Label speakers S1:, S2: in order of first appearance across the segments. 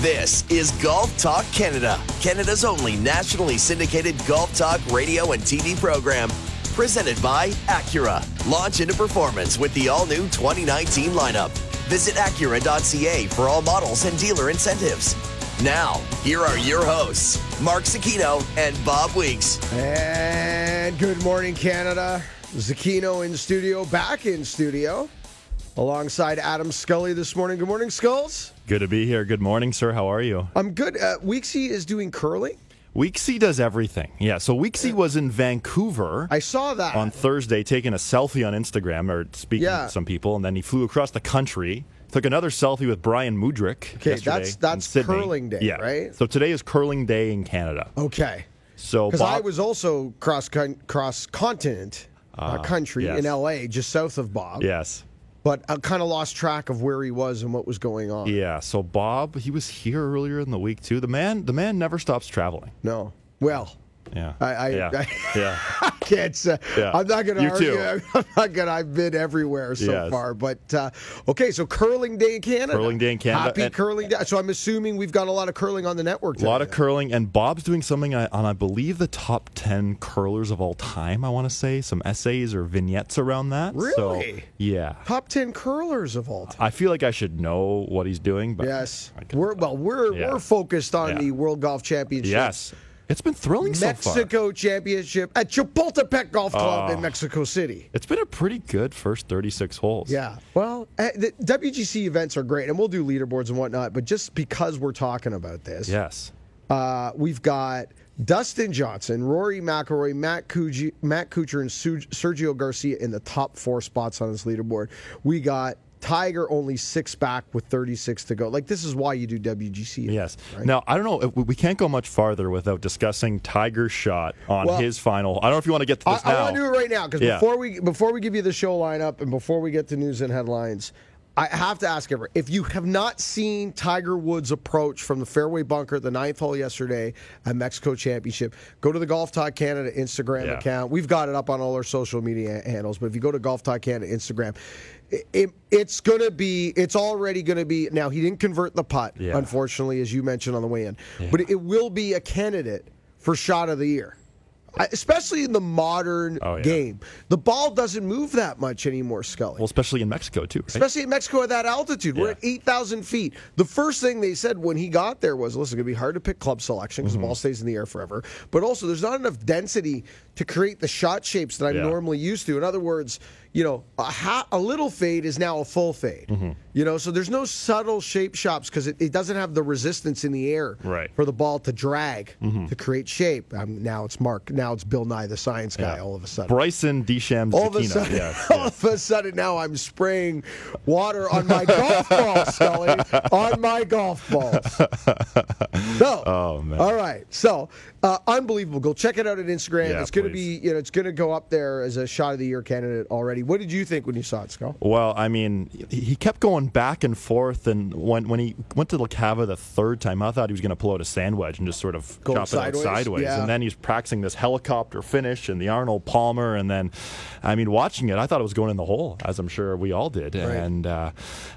S1: This is Golf Talk Canada, Canada's only nationally syndicated golf talk radio and TV program. Presented by Acura. Launch into performance with the all new 2019 lineup. Visit Acura.ca for all models and dealer incentives. Now, here are your hosts, Mark Zecchino and Bob Weeks.
S2: And good morning, Canada. Zecchino in studio, back in studio, alongside Adam Scully this morning. Good morning, Skulls.
S3: Good to be here. Good morning, sir. How are you?
S2: I'm good. Uh, Weeksy is doing curling.
S3: Weeksy does everything. Yeah. So Weeksy was in Vancouver
S2: I saw that.
S3: on Thursday taking a selfie on Instagram or speaking
S2: Yeah.
S3: to some people, and then he flew across the country. Took another selfie with Brian Mudryk.
S2: Okay, that's- that's curling day,
S3: yeah.
S2: right?
S3: So today is curling day in Canada.
S2: okay.
S3: So
S2: Because I was also cross con- cross continent, uh, country
S3: yes.
S2: in LA, just south of Bob.
S3: yes.
S2: But I kind of lost track of where he was and what was going on.
S3: Yeah. So Bob, he was here earlier in the week too. The man, the man never stops traveling.
S2: No. Well,
S3: Yeah.
S2: I- I-
S3: yeah.
S2: I-
S3: yeah.
S2: I can't say.
S3: Yeah.
S2: I'm not going to
S3: You
S2: argue.
S3: too.
S2: I'm not going to. I've been everywhere so
S3: Yes.
S2: far. But uh, okay, so curling day in Canada.
S3: Curling day in Canada,
S2: Happy
S3: and-
S2: curling day. So I'm assuming we've got a lot of curling on the network.
S3: A lot of curling, and Bob's doing something on, I believe, the top 10 curlers of all time, I want to say. Some essays or vignettes around that. So,
S2: Really?
S3: yeah.
S2: top ten curlers of all time.
S3: I feel like I should know what he's doing, but.
S2: Yes, we're well. We're
S3: Yeah.
S2: we're focused on the World Golf Championship.
S3: Yes. It's been thrilling so far.
S2: Mexico Championship at Chapultepec Golf Club
S3: Oh.
S2: in Mexico City.
S3: It's been a pretty good first 36 holes.
S2: Yeah. Well, eh, the WGC events are great, and we'll do leaderboards and whatnot. But just because we're talking about this,
S3: Yes.
S2: Uh, we've got Dustin Johnson, Rory McIlroy, Matt, Matt Kuchar, and Sergio Garcia in the top four spots on this leaderboard. We got Tiger only six back with 36 to go. Like, this is why you do WGC.
S3: Yes.
S2: right?
S3: Now, I don't know. We can't go much farther without discussing Tiger's shot on
S2: Well,
S3: his final. I don't know if you want to get to
S2: I,
S3: this
S2: I
S3: now.
S2: want to do it right now because
S3: Yeah.
S2: before we before we give you the show lineup and before we get to news and headlines, I have to ask everyone if you have not seen Tiger Woods' approach from the fairway bunker at the ninth hole yesterday at Mexico Championship, go to the Golf Talk Canada Instagram
S3: Yeah.
S2: account. We've got it up on all our social media handles, but if you go to Golf Talk Canada Instagram. It, it- it's gonna be. It's already gonna be. Now he didn't convert the putt,
S3: Yeah.
S2: unfortunately, as you mentioned on the way in. But it will be a candidate for shot of the year. Especially in the modern
S3: Oh, yeah.
S2: game. The ball doesn't move that much anymore, Scully.
S3: Well, especially in Mexico, too. Right?
S2: Especially in Mexico at that altitude. We're at 8,000 feet. The first thing they said when he got there was, listen, it's going to be hard to pick club selection because
S3: Mm-hmm.
S2: the ball stays in the air forever. But also, there's not enough density to create the shot shapes that I'm
S3: Yeah.
S2: normally used to. In other words, you know, a, ha- a little fade is now a full fade.
S3: Mm-hmm.
S2: You know, so there's no subtle shape shops because it, it doesn't have the resistance in the air
S3: Right.
S2: for the ball to drag to create shape. Um, now it's Mark. Now it's Bill Nye the Science Guy.
S3: Yeah.
S2: All of a sudden,
S3: Bryson DeChambeau.
S2: all of a sudden,
S3: Yes,
S2: all
S3: yes.
S2: of a sudden now I'm spraying water on my golf balls, Scully, on my golf balls. So,
S3: Oh, man.
S2: all right. So, uh, unbelievable. Go check it out at Instagram.
S3: Yeah,
S2: it's going to be, you know, it's going to go up there as a shot of the year candidate already. What did you think when you saw it, Scott?
S3: Well, I mean, he kept going back and forth, and when when he went to LaCava the third time, I thought he was going to pull out a sand wedge and just sort of
S2: Go
S3: chop
S2: sideways?
S3: it out sideways.
S2: Yeah.
S3: And then he's practicing this helicopter finish and the Arnold Palmer, and then, I mean, watching it, I thought it was going in the hole, as I'm sure we all did. And uh,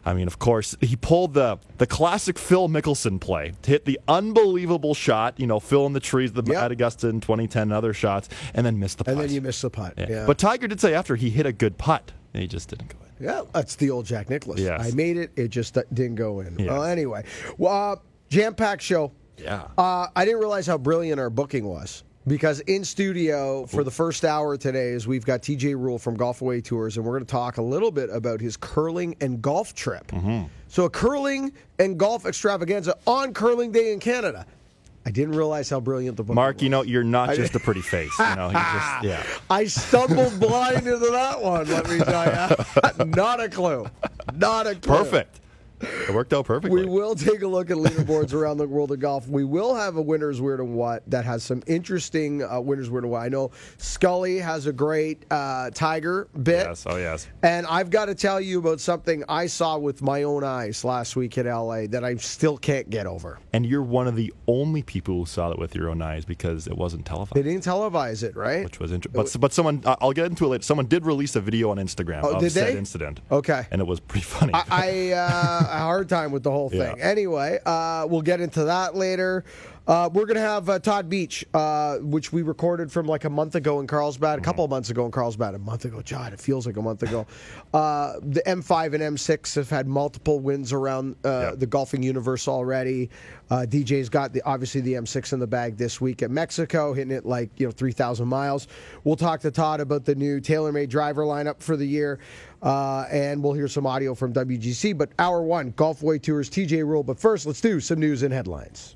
S3: I mean, of course, he pulled the the classic Phil Mickelson play hit the unbelievable shot. You know, Phil in the trees the,
S2: Yep.
S3: at Augusta in 2010, and other shots, and then missed the putt.
S2: And then you missed the putt.
S3: Yeah.
S2: Yeah.
S3: But Tiger did say after he hit a good putt, he just didn't go in.
S2: Yeah, that's the old Jack Nicklaus.
S3: Yes.
S2: I made it. It just didn't go in.
S3: Yeah.
S2: Well, anyway, well, uh, jam-packed show.
S3: Yeah.
S2: Uh, I didn't realize how brilliant our booking was because in studio for the first hour today is we've got TJ Rule from Golf Away Tours, and we're going to talk a little bit about his curling and golf trip.
S3: Mm-hmm.
S2: So a curling and golf extravaganza on Curling Day in Canada. I didn't realize how brilliant the booking
S3: Mark,
S2: was.
S3: you know, you're not just a pretty face. You know, you just, yeah.
S2: I stumbled blind into that one. Let me tell you, not a clue, not a clue.
S3: Perfect. It worked out perfectly.
S2: We will take a look at leaderboards around the world of golf. We will have a winner's weird and what that has some interesting uh, winners weird and what. I know Scully has a great uh, Tiger bit.
S3: Yes. Oh, yes.
S2: And I've got to tell you about something I saw with my own eyes last week in LA that I still can't get over.
S3: And you're one of the only people who saw it with your own eyes because it wasn't televised.
S2: They didn't televise it, right?
S3: Which was interesting, but but someone I'll get into it later. Someone did release a video on Instagram
S2: Oh,
S3: of
S2: did
S3: said
S2: they?
S3: incident.
S2: Okay.
S3: and it was pretty funny.
S2: I I, uh, hard time with the whole thing.
S3: Yeah.
S2: Anyway, uh, we'll get into that later. Uh, we're going to have uh, Todd Beach, uh, which we recorded from like a month ago in Carlsbad, a couple of months ago in Carlsbad, a month ago. God, it feels like a month ago. Uh, the M5 and M6 have had multiple wins around uh,
S3: Yep.
S2: the golfing universe already. Uh, DJ's got the obviously the M6 in the bag this week at Mexico, hitting it like you know 3,000 miles. We'll talk to Todd about the new TaylorMade driver lineup for the year, uh, and we'll hear some audio from WGC. But hour one, Golf Away Tours, TJ Rule. But first, let's do some news and headlines.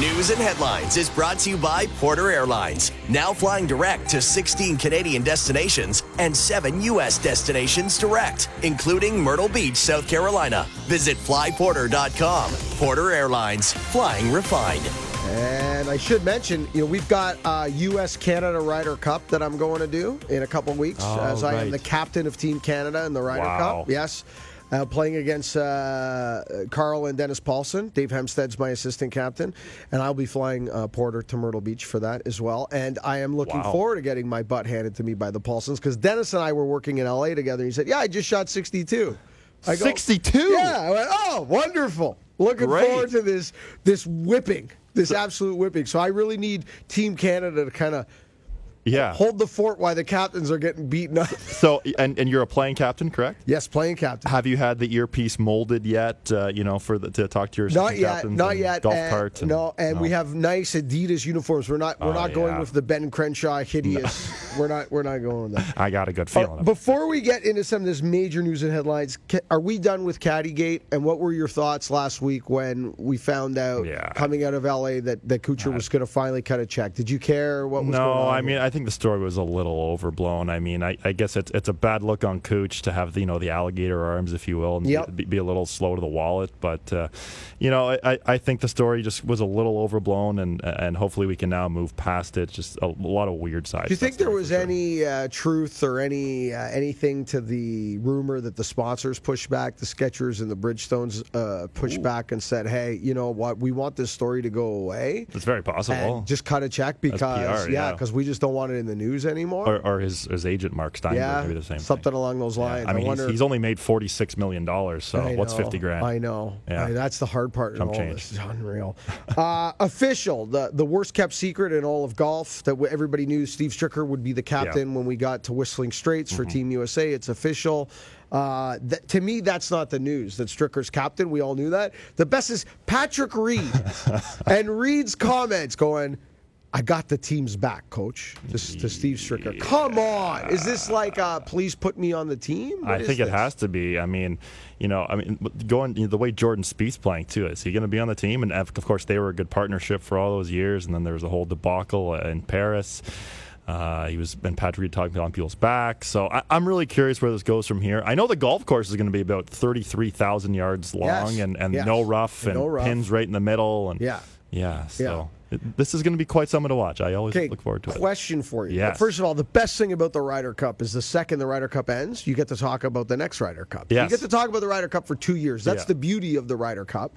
S1: News and Headlines is brought to you by Porter Airlines, now flying direct to 16 Canadian destinations and 7 U.S. destinations direct, including Myrtle Beach, South Carolina. Visit flyporter.com. Porter Airlines, flying refined.
S2: And I should mention, you know, we've got uh, U.S. Canada Ryder Cup that I'm going to do in a couple weeks,
S3: Oh,
S2: as I am the captain of Team Canada in the Ryder
S3: Wow.
S2: Cup. Yes. Uh, playing against uh, Carl and Dennis Paulson. Dave Hempstead's my assistant captain, and I'll be flying uh, Porter to Myrtle Beach for that as well. And I am looking
S3: Wow.
S2: forward to getting my butt handed to me by the Paulsons because Dennis and I were working in L.A. together. And he said, "Yeah, I just shot 62." I go,
S3: 62?
S2: Yeah. I went, "Oh, wonderful! Looking
S3: Great.
S2: forward to this this whipping, this absolute whipping." So I really need Team Canada to kind of
S3: Yeah.
S2: hold the fort while the captains are getting beaten up.
S3: So, and, and you're a playing captain, correct?
S2: yes, playing captain.
S3: Have you had the earpiece molded yet? Uh, you know, for the, to talk to your
S2: Not yet, not yet.
S3: Golf
S2: and-
S3: carts. And,
S2: no, and we have nice Adidas uniforms. We're not we're
S3: Oh,
S2: not going
S3: yeah.
S2: with the Ben Crenshaw hideous. we're not we're not going with that.
S3: I got a good
S2: Uh,
S3: feeling. it.
S2: before we get into some of this major news and headlines, are we done with Caddygate? And what were your thoughts last week when we found out
S3: Yeah.
S2: coming out of LA that, that Kuchar was going to finally cut a check? Did you care what was going on? No?
S3: I mean I think the story was a little overblown. I mean, I, I guess it's it's a bad look on Cooch to have you know the alligator arms, if you will, and
S2: Yep.
S3: be, be a little slow to the wallet. But uh, you know, I, I think the story just was a little overblown, and and hopefully we can now move past it. Just a, lot of weird sides.
S2: Do you think there was
S3: sure.
S2: any uh, truth or any uh, anything to the rumor that the sponsors pushed back, the Skechers and the Bridgestones uh, pushed back and said, "Hey, you know what? We want this story to go away
S3: It's very possible.
S2: and just cut a check because
S3: PR,
S2: yeah,
S3: yeah.
S2: because we just don't want it in the news anymore."
S3: or, or his his agent Mark Steinberg
S2: yeah,
S3: maybe the same
S2: something
S3: thing.
S2: along those lines.
S3: I mean,
S2: wonder.
S3: he's, he's only made forty six million dollars. So
S2: I
S3: what's fifty grand?
S2: I know.
S3: Yeah.
S2: I- that's the hard part in
S3: Chump
S2: all
S3: change.
S2: this. It's unreal. uh, official, the the worst kept secret in all of golf that everybody knew Steve Stricker would be the captain when we got to Whistling Straits
S3: Mm-hmm.
S2: for Team USA. It's official. Uh, that, to me, that's not the news that Stricker's captain. We all knew that. The best is Patrick Reed and Reed's comments going. I got the team's back, coach. To, to Steve Stricker. Come on. Is this like, uh, please put me on the team? What
S3: I think it has to be. I mean, you know, I mean, going you know, the way Jordan Spieth's playing too. Is he going to be on the team? And of course, they were a good partnership for all those years. And then there was a whole debacle in Paris. Uh, he was and Patrick Reed talking on people's back. So I, I'm really curious where this goes from here. I know the golf course is going to be about 33,000 yards long
S2: Yes.
S3: and, and
S2: Yes.
S3: no rough
S2: And
S3: and
S2: no rough.
S3: pins right in the middle. And
S2: Yeah.
S3: yeah. So it- this is going to be quite something to watch. I always
S2: Okay,
S3: look forward to it.
S2: question for you.
S3: Yes.
S2: First of all, the best thing about the Ryder Cup is the second the Ryder Cup ends, you get to talk about the next Ryder Cup. You get to talk about the Ryder Cup for two years. That's
S3: Yeah.
S2: the beauty of the Ryder Cup.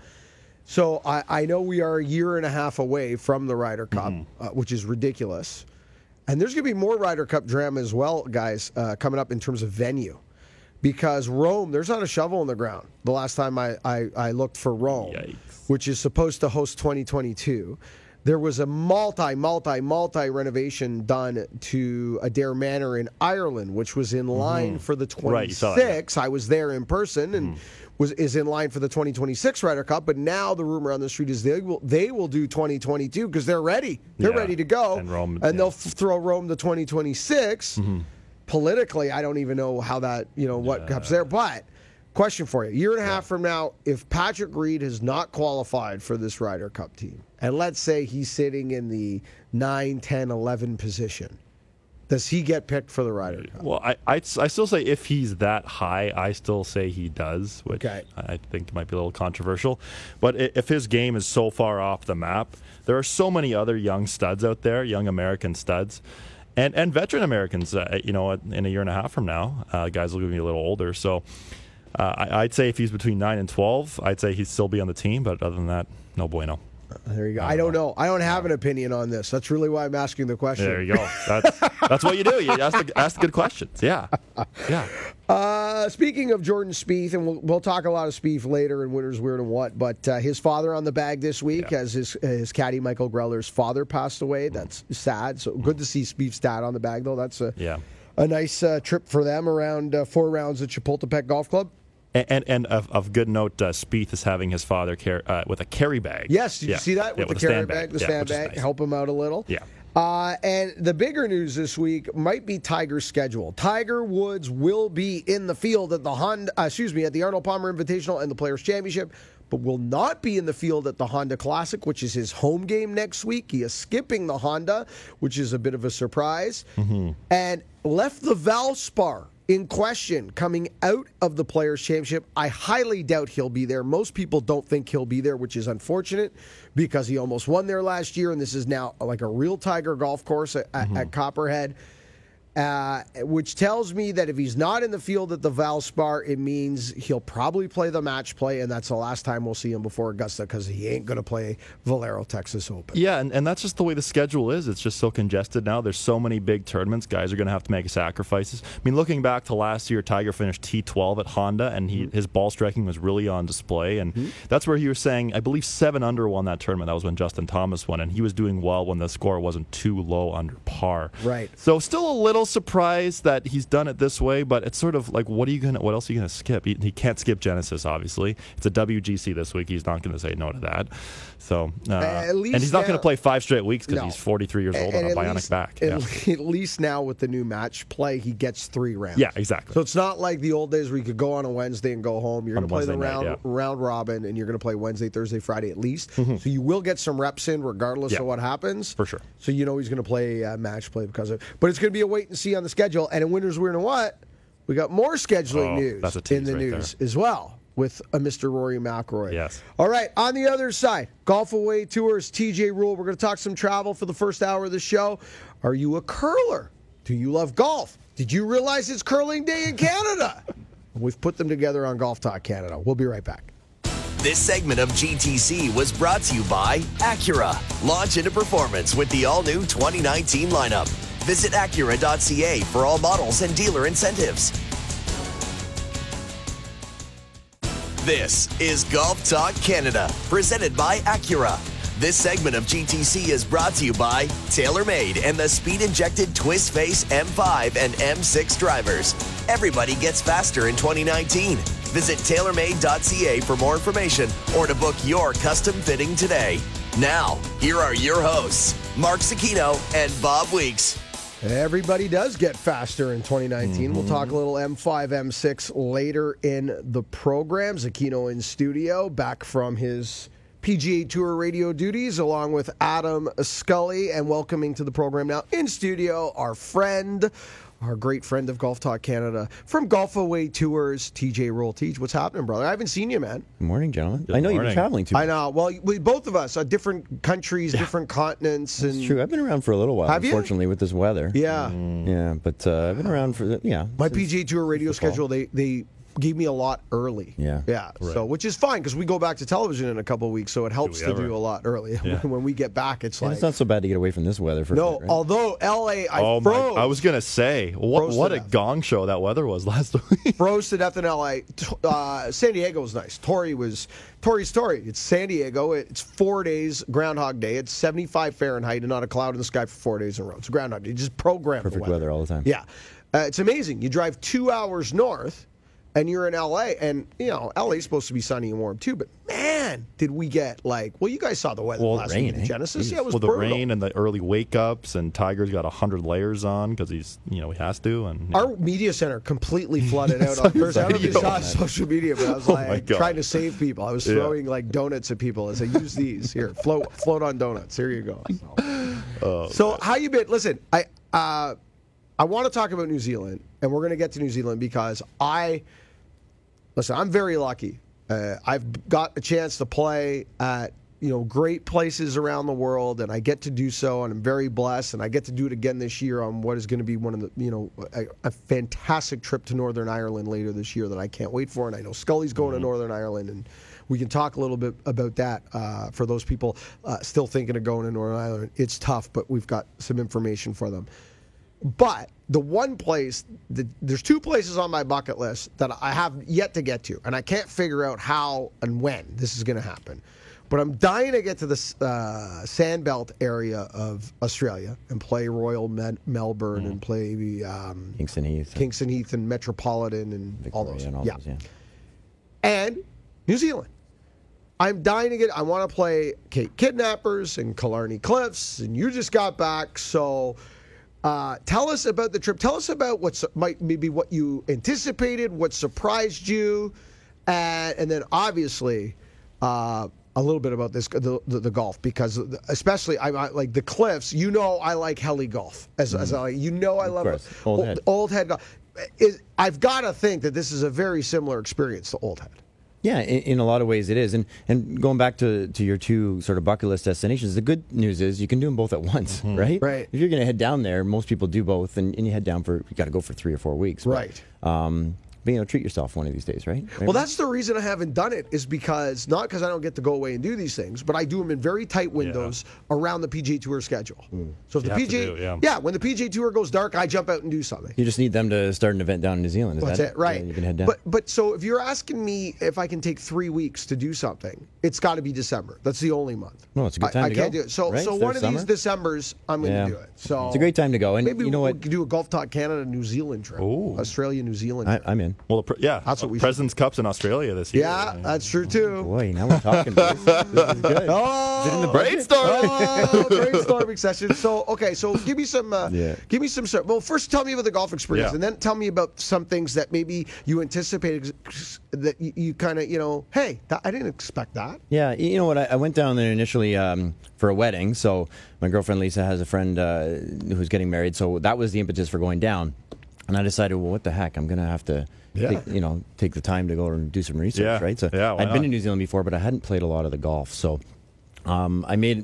S2: So I, I know we are a year and a half away from the Ryder Cup,
S3: Mm-hmm.
S2: uh, which is ridiculous. And there's going to be more Ryder Cup drama as well, guys, uh, coming up in terms of venue. Because Rome, there's not a shovel in the ground. The last time I, I, I looked for Rome,
S3: Yikes.
S2: which is supposed to host 2022, there was a multi, multi, multi renovation done to Adare Manor in Ireland, which was in line for the
S3: Mm-hmm. Right, you saw that, yeah.
S2: 26. I was there in person and was is in line for the 2026 Ryder Cup. But now the rumor on the street is they will they will do 2022 because they're ready. They're
S3: Yeah,
S2: ready to go,
S3: and Rome-
S2: and
S3: yeah.
S2: they'll f- throw Rome to 2026. Politically, I don't even know how that you know what comes there. But question for you: a year and a half from now, if Patrick Reed has not qualified for this Ryder Cup team, and let's say he's sitting in the 9, 10, 11 position. Does he get picked for the Ryder Cup?
S3: Well, I, I, I still say if he's that high, I still say he does, which
S2: Okay.
S3: I think might be a little controversial. But if his game is so far off the map, there are so many other young studs out there, young American studs, and, and veteran Americans. Uh, you know, in a year and a half from now, uh, guys will be a little older. So uh, I, I'd say if he's between nine and twelve, I'd say he'd still be on the team. But other than that, no bueno.
S2: There you go. I don't know. I don't have an opinion on this. That's really why I'm asking the question.
S3: There you go. That's, that's what you do. You ask the, ask the good questions. Yeah. Yeah.
S2: Uh, speaking of Jordan Spieth, and we'll, we'll talk a lot of Spieth later in Winners Weird and What, but uh, his father on the bag this week
S3: Yeah.
S2: as his his caddy Michael Greller's father passed away. That's sad. So good to see Spieth's dad on the bag though. That's a
S3: Yeah.
S2: a nice uh, trip for them around uh, four rounds at Chapultepec Golf Club.
S3: And and, and of, of good note, uh, Spieth is having his father car- uh, with a carry bag.
S2: Yes, did
S3: Yeah.
S2: you see that
S3: Yeah,
S2: with,
S3: a
S2: the carry bag, the
S3: Yeah,
S2: stand bag,
S3: nice.
S2: help him out a little.
S3: Yeah.
S2: Uh, and the bigger news this week might be Tiger's schedule. Tiger Woods will be in the field at the Honda, uh, excuse me, at the Arnold Palmer Invitational and the Players Championship, but will not be in the field at the Honda Classic, which is his home game next week. He is skipping the Honda, which is a bit of a surprise, and left the Valspar in question coming out of the Players' Championship. I highly doubt he'll be there. Most people don't think he'll be there, which is unfortunate because he almost won there last year, and this is now like a real Tiger golf course at, at mm-hmm. Copperhead. Uh, which tells me that if he's not in the field at the Valspar, it means he'll probably play the match play, and that's the last time we'll see him before Augusta because he ain't going to play Valero Texas Open.
S3: Yeah, and, and that's just the way the schedule is. It's just so congested now. There's so many big tournaments. Guys are going to have to make sacrifices. I mean, looking back to last year, Tiger finished T12 at Honda, and he, his ball striking was really on display. And that's where he was saying, I believe seven under won that tournament. That was when Justin Thomas won, and he was doing well when the score wasn't too low under par.
S2: Right.
S3: So still a little surprised that he's done it this way, but it's sort of like, what are you gonna? What else are you gonna skip? He, he can't skip Genesis, obviously. It's a WGC this week. He's not gonna say no to that. So, uh,
S2: At least
S3: and he's not
S2: now-
S3: gonna play five straight weeks because
S2: No.
S3: he's 43 years old on a bionic
S2: least,
S3: back.
S2: At,
S3: Yeah.
S2: at least now with the new match play, he gets three rounds.
S3: Yeah, exactly.
S2: So it's not like the old days where you could go on a Wednesday and go home. You're
S3: On
S2: going to
S3: a
S2: play the
S3: Wednesday night,
S2: round
S3: yeah.
S2: round robin, and you're going to play Wednesday, Thursday, Friday at least. So you will get some reps in regardless
S3: Mm-hmm. Yeah.
S2: of what happens.
S3: For sure.
S2: So you know he's going to play uh, match play because of. But it's going to be a wait and see on the schedule. And in Winners Weird and What, we got more scheduling
S3: Oh,
S2: news
S3: that's a
S2: in the
S3: right
S2: news as well with a Mr. Rory McIlroy.
S3: Yes.
S2: All right, on the other side, Golf Away Tours, TJ Rule. We're going to talk some travel for the first hour of the show. Are you a curler? Do you love golf? Did you realize it's curling day in Canada? We've put them together on Golf Talk Canada. We'll be right back.
S1: This segment of GTC was brought to you by Acura. Launch into performance with the all new 2019 lineup. Visit Acura.ca for all models and dealer incentives. This is Golf Talk Canada, presented by Acura. This segment of GTC is brought to you by TaylorMade and the speed injected Twist Face M5 and M6 drivers. Everybody gets faster in 2019. Visit TaylorMade.ca for more information or to book your custom fitting today. Now, here are your hosts, Mark Zecchino and Bob Weeks.
S2: Everybody does get faster in 2019. We'll talk a mm-hmm. little M5, M6 later in the program. Zecchino in studio, back from his PGA Tour radio duties, along with Adam Scully, and welcoming to the program now in studio our friend, our great friend of Golf Talk Canada from Golf Away Tours, TJ Rule. Teach, what's happening, brother? I haven't seen you, man.
S4: Good morning, gentlemen. I know you've been traveling too.
S2: I know. Well, we both of us are different countries, different continents, and
S4: It's true. I've been around for a little while,
S2: Have you?
S4: unfortunately, with this weather.
S2: yeah.
S4: Yeah, but uh, I've been around for, yeah.
S2: My
S4: since-
S2: PGA Tour radio
S4: the
S2: schedule, they they gave me a lot early.
S4: Yeah.
S2: yeah. So which is fine because we go back to television in a couple of weeks, so it helps
S3: we
S2: to
S3: ever?
S2: do a lot early.
S3: Yeah.
S2: when we get back, it's
S4: And
S2: like
S4: it's not so bad to get away from this weather for a
S2: no.
S4: bit, right?
S2: Although LA, I
S3: oh my! I was gonna say what what a
S2: death.
S3: gong show that weather was last week.
S2: froze to death in LA. Uh, San Diego was nice. Torrey was Torrey's story. It's San Diego. It's four days Groundhog Day. It's 75 Fahrenheit and not a cloud in the sky for four days in a row. It's Groundhog Day. You just program the
S4: Perfect
S2: weather.
S4: weather all the time.
S2: Yeah, uh, it's amazing. You drive two hours north, and you're in LA, and you know LA's supposed to be sunny and warm too. But man, did we get like? Well, you guys saw the weather
S3: Well,
S2: last
S4: rain,
S2: week at
S4: eh?
S2: Genesis. Yeah, it was
S3: well, the
S2: brutal.
S3: rain and the early wake ups, and Tiger's got hundred layers on because he's you know he has to. And know.
S2: Our media center completely flooded out on Thursday. I don't know if you saw social media, but I was
S3: Oh
S2: like trying to save people. I was
S3: Yeah.
S2: throwing like donuts at people as I use these. Here, float float on donuts. Here you go.
S3: Oh,
S2: So how you been? Listen, I uh, I want to talk about New Zealand, and we're going to get to New Zealand because I listen. I'm very lucky. Uh, I've got a chance to play at you know great places around the world, and I get to do so, and I'm very blessed. And I get to do it again this year on what is going to be one of the you know a, a fantastic trip to Northern Ireland later this year that I can't wait for. And I know Scully's going to Northern Ireland, and we can talk a little bit about that uh, for those people uh, still thinking of going to Northern Ireland. It's tough, but we've got some information for them. But the one place, that, there's two places on my bucket list that I have yet to get to, and I can't figure out how and when this is going to happen. But I'm dying to get to the uh, Sandbelt area of Australia and play Royal Med- Melbourne and play um,
S4: Kingston Heath.
S2: Kingston Heath and Metropolitan and all those.
S4: and all
S2: yeah.
S4: those, yeah.
S2: And New Zealand. I'm dying to get. I want to play Cape Kidnappers and Killarney Cliffs, and you just got back, so. Uh, tell us about the trip. Tell us about what might maybe what you anticipated, what surprised you, and, and then obviously uh, a little bit about this the, the, the golf because especially I, I like the cliffs. You know I like heli golf as, as I you know I love
S4: course. Old Head.
S2: old head golf. Is, I've got to think that this is a very similar experience to Old Head.
S4: Yeah, in, in, a lot of ways it is. And and going back to, to your two sort of bucket list destinations, the good news is you can do them both at once, right?
S2: Right.
S4: If you're going to head down there, most people do both, and, and you head down for you got to go for three or four weeks. but,
S2: Right.
S4: um, you know, treat yourself one of these days, right?
S2: Well, that's the reason I haven't done it is because not because I don't get to go away and do these things, but I do them in very tight windows around the PGA Tour schedule. Hmm. So if
S3: You
S2: the
S3: have to
S2: PGA,
S3: do, yeah.
S2: when the PGA Tour goes dark, I jump out and do something.
S4: You just need them to start an event down in New Zealand. Is
S2: That's
S4: that
S2: it, right?
S4: Yeah, you can head down.
S2: But but so if you're asking me if I can take three weeks to do something, it's got to be December. That's the only month.
S4: No, it's a good time
S2: I,
S4: to
S2: I can't
S4: go,
S2: do it. So
S4: right?
S2: so
S4: If there's
S2: one of these. December's, I'm going to
S4: Yeah.
S2: do it. So
S4: It's a great time to go, and
S2: Maybe
S4: you know
S2: we
S4: what?
S2: could do a Golf Talk Canada New Zealand trip.
S3: Ooh.
S2: Australia New Zealand.
S4: I,
S2: trip.
S4: I'm in.
S3: Well, pre- yeah,
S2: That's what we should
S3: President's Cup's in Australia this year.
S2: yeah, that's true too.
S4: Boy, now we're talking. boys. this is good.
S2: Oh,
S4: Is it in the budget?
S3: Brainstorm.
S2: oh, brainstorming session. So, okay, so give me some, uh,
S4: Yeah.
S2: give me some. Well, first, tell me about the golf experience,
S3: Yeah.
S2: and then tell me about some things that maybe you anticipated that you, you kind of, you know, hey, that, I didn't expect that.
S4: Yeah, you know what? I, I went down there initially um, for a wedding. So my girlfriend Lisa has a friend uh, who's getting married. So that was the impetus for going down. And I decided, well, what the heck? I'm going to have to,
S3: Yeah.
S4: take, you know, take the time to go and do some research,
S3: Yeah.
S4: right? So
S3: Yeah, why
S4: I'd been
S3: not?
S4: to New Zealand before, but I hadn't played a lot of the golf. So um, I made,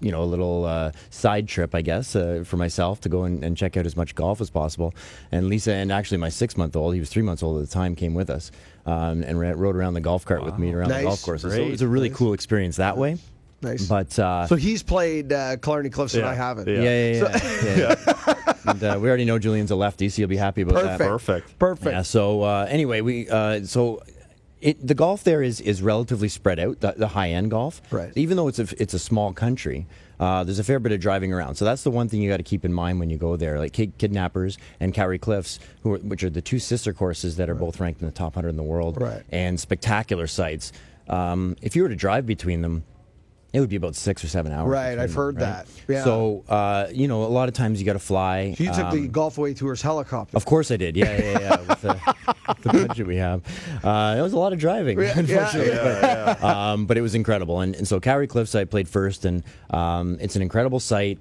S4: you know, a little uh, side trip, I guess, uh, for myself to go and, and check out as much golf as possible. And Lisa and actually my six month old, he was three months old at the time, came with us um, and ra- rode around the golf cart with me around
S2: Nice.
S4: the golf courses. So it was a really
S2: Nice.
S4: cool experience that way.
S2: Nice.
S4: But uh,
S2: so he's played uh, Clarny Cliffs and I haven't.
S3: Yeah.
S4: yeah, yeah, yeah. yeah. And uh, we already know Julian's a lefty, so you'll be happy about
S2: Perfect.
S4: that.
S3: Perfect.
S2: Perfect.
S4: Yeah. So uh, anyway, we uh, so. It, the golf there is, is relatively spread out, the, the high end golf.
S2: Right.
S4: Even though it's a, it's a small country, uh, there's a fair bit of driving around. So that's the one thing you got to keep in mind when you go there. Like Kid- Kidnappers and Kauri Cliffs, who are, which are the two sister courses that are both ranked in the top 100 in the world,
S2: Right.
S4: and spectacular sites. Um, if you were to drive between them, it would be about six or seven hours.
S2: Right, I've heard
S4: right?
S2: that. Yeah.
S4: So, uh, you know, a lot of times you got to fly.
S2: So you took the
S4: Um,
S2: Golf Away Tours helicopter.
S4: Of course I did. Yeah, yeah, yeah. with the, the budget we have, uh, it was a lot of driving,
S2: Yeah,
S4: unfortunately.
S2: yeah,
S4: but, um, but it was incredible. And, and so Kauri Cliffs I played first, and um, it's an incredible site.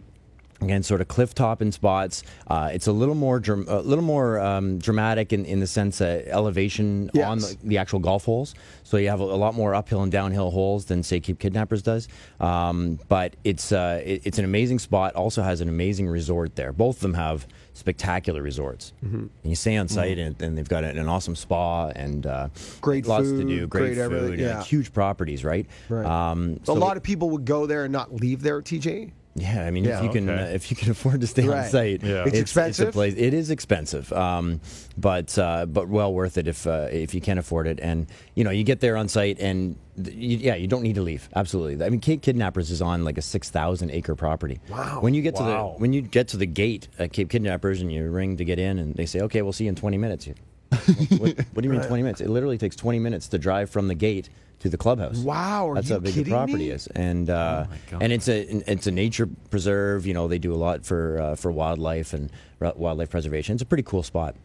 S4: Again, sort of cliff top in spots. Uh, it's a little more, dram- a little more um, dramatic in, in the sense of elevation
S2: Yes.
S4: on the, the actual golf holes. So you have a, a lot more uphill and downhill holes than say Cape Kidnappers does. Um, but it's uh, it, it's an amazing spot. Also has an amazing resort there. Both of them have spectacular resorts.
S2: Mm-hmm.
S4: And you stay on site, and, and they've got an, an awesome spa and uh,
S2: Great
S4: lots to do. Great,
S2: great
S4: food,
S2: yeah.
S4: huge properties, right?
S2: Right.
S4: Um,
S2: a lot of people would go there and not leave there, TJ.
S4: Yeah, I mean,
S2: Yeah,
S4: if you can,
S3: okay.
S4: uh, if you can afford to stay
S2: Right.
S4: on site,
S3: Yeah.
S2: It's
S4: a
S2: expensive?
S4: place. It is expensive, um, but uh, but well worth it if uh, if you can afford it. And you know, you get there on site, and you, yeah, you don't need to leave. Absolutely. I mean, Cape Kidnappers is on like a six thousand acre property.
S2: Wow.
S4: When you get to the when you get to the gate at Cape Kidnappers and you ring to get in, and they say, "Okay, we'll see you in twenty minutes." You, what, what do you mean twenty minutes? It literally takes twenty minutes to drive from the gate to the clubhouse.
S2: Wow,
S4: that's how big the property
S2: me?
S4: is, and uh,
S3: God.
S4: and it's a it's a nature preserve. You know, they do a lot for uh, for wildlife and wildlife preservation. It's a pretty cool spot.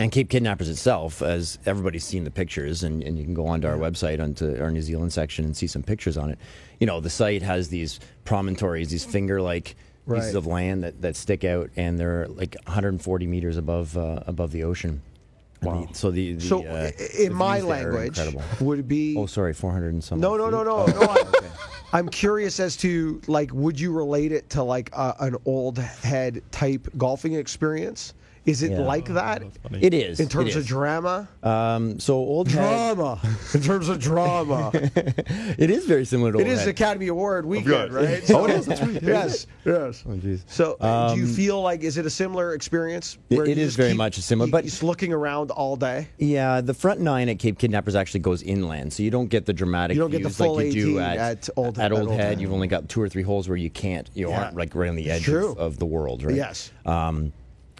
S4: And Cape Kidnappers itself, as everybody's seen the pictures, and, and you can go onto our website, onto our New Zealand section, and see some pictures on it. You know, the site has these promontories, these finger-like pieces
S2: Right.
S4: of land that, that stick out, and they're like 140 meters above uh, above the ocean. And
S3: Wow.
S4: the- so the, the
S2: So,
S4: uh,
S2: i-
S4: the
S2: in my
S4: views there are
S2: language, would it be?
S4: Oh, sorry, 400 and something.
S2: No,
S4: odd
S2: no, no,
S4: feet.
S2: no, no. I'm, I'm curious as to like, would you relate it to like a, an old head type golfing experience? Is it
S4: Yeah.
S2: like that
S3: funny.
S4: It is
S2: in terms
S4: it
S2: of drama?
S4: Um, so Old Head,
S2: Drama. in terms of drama.
S4: it is very similar to
S2: It
S4: Old
S2: is
S4: Head.
S2: Academy Award weekend,
S3: course.
S2: right?
S3: Oh, it is. That's right.
S2: Yes, yes.
S4: Oh, geez.
S2: So, uh, do you feel like is it a similar experience?
S4: It-
S2: where
S4: it
S2: you
S4: very
S2: keep-
S4: much similar, but-
S2: just looking around all day.
S4: Yeah, the front nine at Cape Kidnappers actually goes inland, so you don't get the dramatic
S2: You don't get the
S4: views
S2: full
S4: like you
S2: 18
S4: do at,
S2: at Old-
S4: at
S2: at
S4: Old
S2: Old
S4: Head.
S2: Head.
S4: You've only got two or three holes where you can't, you
S2: Yeah.
S4: aren't like right on the edge of, of the world, right?
S2: Yes.
S4: Um,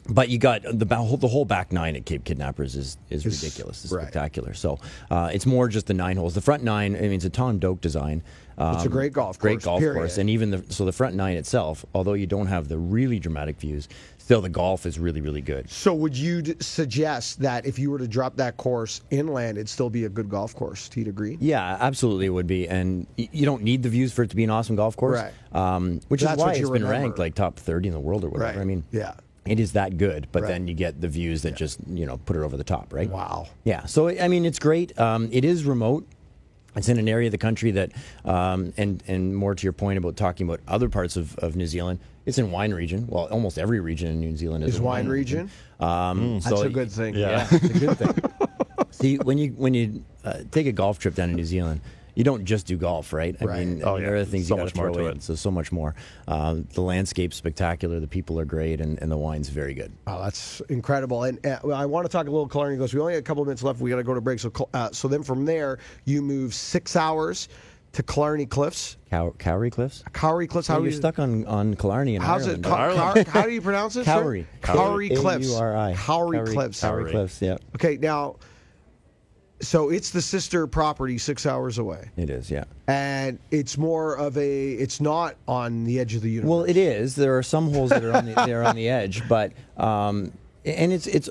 S4: but you got the whole, the whole back nine at Cape Kidnappers is is
S2: It's-
S4: ridiculous. It's
S2: right.
S4: spectacular. So uh, it's more just the nine holes. The front nine, I mean, it's a Tom Doak design. Um,
S2: It's a great golf
S4: Great
S2: course,
S4: golf
S2: period.
S4: course, and even the so the front nine itself, although you don't have the really dramatic views, still the golf is really really good.
S2: So, would you d- suggest that if you were to drop that course inland, it'd still be a good golf course? Tee to green.
S4: Yeah, absolutely, it would be, and y- you don't need the views for it to be an awesome golf course.
S2: Right.
S4: Um, which
S2: That's
S4: is why
S2: you
S4: it's been ranked like top thirty in the world or whatever.
S2: Right.
S4: I mean,
S2: Yeah.
S4: It is that good. But
S2: Right.
S4: then you get the views that just you know put it over the top, right?
S2: Wow.
S4: Yeah. So I mean, it's great. Um, it is remote. It's in an area of the country that, um, and and more to your point about talking about other parts of, of New Zealand, it's in wine region. Well, almost every region in New Zealand is,
S2: Is
S4: a
S2: wine region?
S4: Um,
S2: That's
S4: so
S2: a good thing.
S3: Yeah.
S4: yeah, it's a good thing. See, when you when you uh, take a golf trip down to New Zealand, you don't just do golf, right? I
S2: Right.
S4: mean,
S3: Oh,
S4: there
S3: yeah.
S4: are things
S3: So
S4: you got
S3: much
S4: to
S3: more
S4: throw
S3: to
S4: in.
S3: it.
S4: So so much more. Um, the landscape's spectacular. The people are great, and, and the wine's very good.
S2: Oh, that's incredible. And uh, I want to talk a little Killarney goes. We only have a couple minutes left. We got to go to break. So, uh, so then from there, you move six hours to Killarney Cliffs,
S4: Cow- Kauri Cliffs.
S2: Kauri Cliffs.
S4: How you're
S2: you-
S4: stuck on on Killarney in
S2: How's
S4: Ireland.
S2: it? Ca-
S3: Ireland.
S2: Car- how do you pronounce it?
S4: Kauri.
S2: Kauri Cliffs. Kauri Cliffs.
S4: Kauri Cliffs. Yeah,
S2: Okay, now, so it's the sister property six hours away,
S4: it is. Yeah.
S2: and it's more of a. It's not on the edge of the universe.
S4: Well, it is. There are some holes that are on the, they're on the edge, but um, and it's it's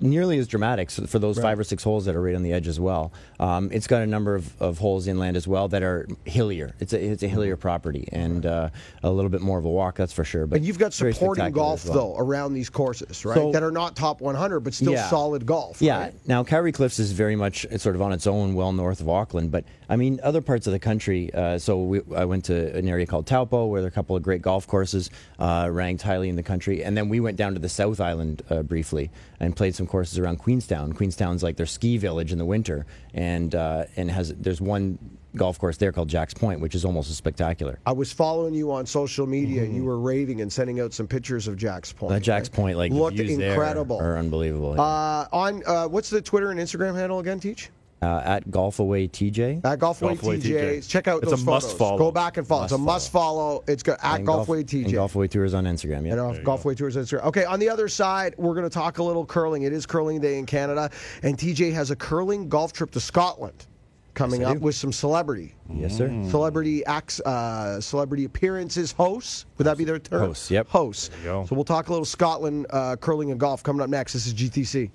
S4: nearly as dramatic for those five or six holes that are right on the edge as well. Um, it's got a number of, of holes inland as well that are hillier. It's a it's a hillier property and uh, a little bit more of a walk, that's for sure. But
S2: And you've got supporting golf
S4: well.
S2: though around these courses, right?
S4: So-
S2: that are not top 100, but still
S4: Yeah.
S2: solid golf.
S4: Yeah.
S2: right?
S4: Now, Kauri Cliffs is very much it's sort of on its own, well north of Auckland. But I mean, other parts of the country. Uh, so we, I went to an area called Taupo, where there are a couple of great golf courses uh, ranked highly in the country. And then we went down to the South Island uh, briefly and played some courses around Queenstown. Queenstown's like their ski village in the winter, and uh, and has there's one golf course there called Jack's Point, which is almost as spectacular.
S2: I was following you on social media, and you were raving and sending out some pictures of Jack's Point.
S4: That Jack's? Point, like
S2: looked incredible.
S4: are unbelievable.
S2: Uh, on uh, what's the Twitter and Instagram handle again? Teach
S4: uh, at Golf Away TJ.
S2: at Golfway
S3: Golfway
S2: TJ.
S3: TJ.
S2: Check out
S3: It's
S2: those
S3: a must
S2: photos.
S3: follow.
S2: Go back and follow. it's a
S4: Must
S2: must follow. It's got at
S4: And Golf-
S2: Golfway
S4: and
S2: TJ.
S4: Golf Away Tours on Instagram. Yeah.
S2: And off Golf Away Tours on Instagram. Okay, on the other side, we're going to talk a little curling. It is curling day in Canada, and TJ has a curling golf trip to Scotland coming
S4: Yes,
S2: up with some celebrity.
S4: Yes, sir.
S2: Celebrity acts, uh, celebrity appearances, hosts. Would that be their term?
S4: Hosts, yep.
S2: Hosts.
S3: you go.
S2: So we'll talk a little Scotland uh, curling and golf coming up next. This is GTC.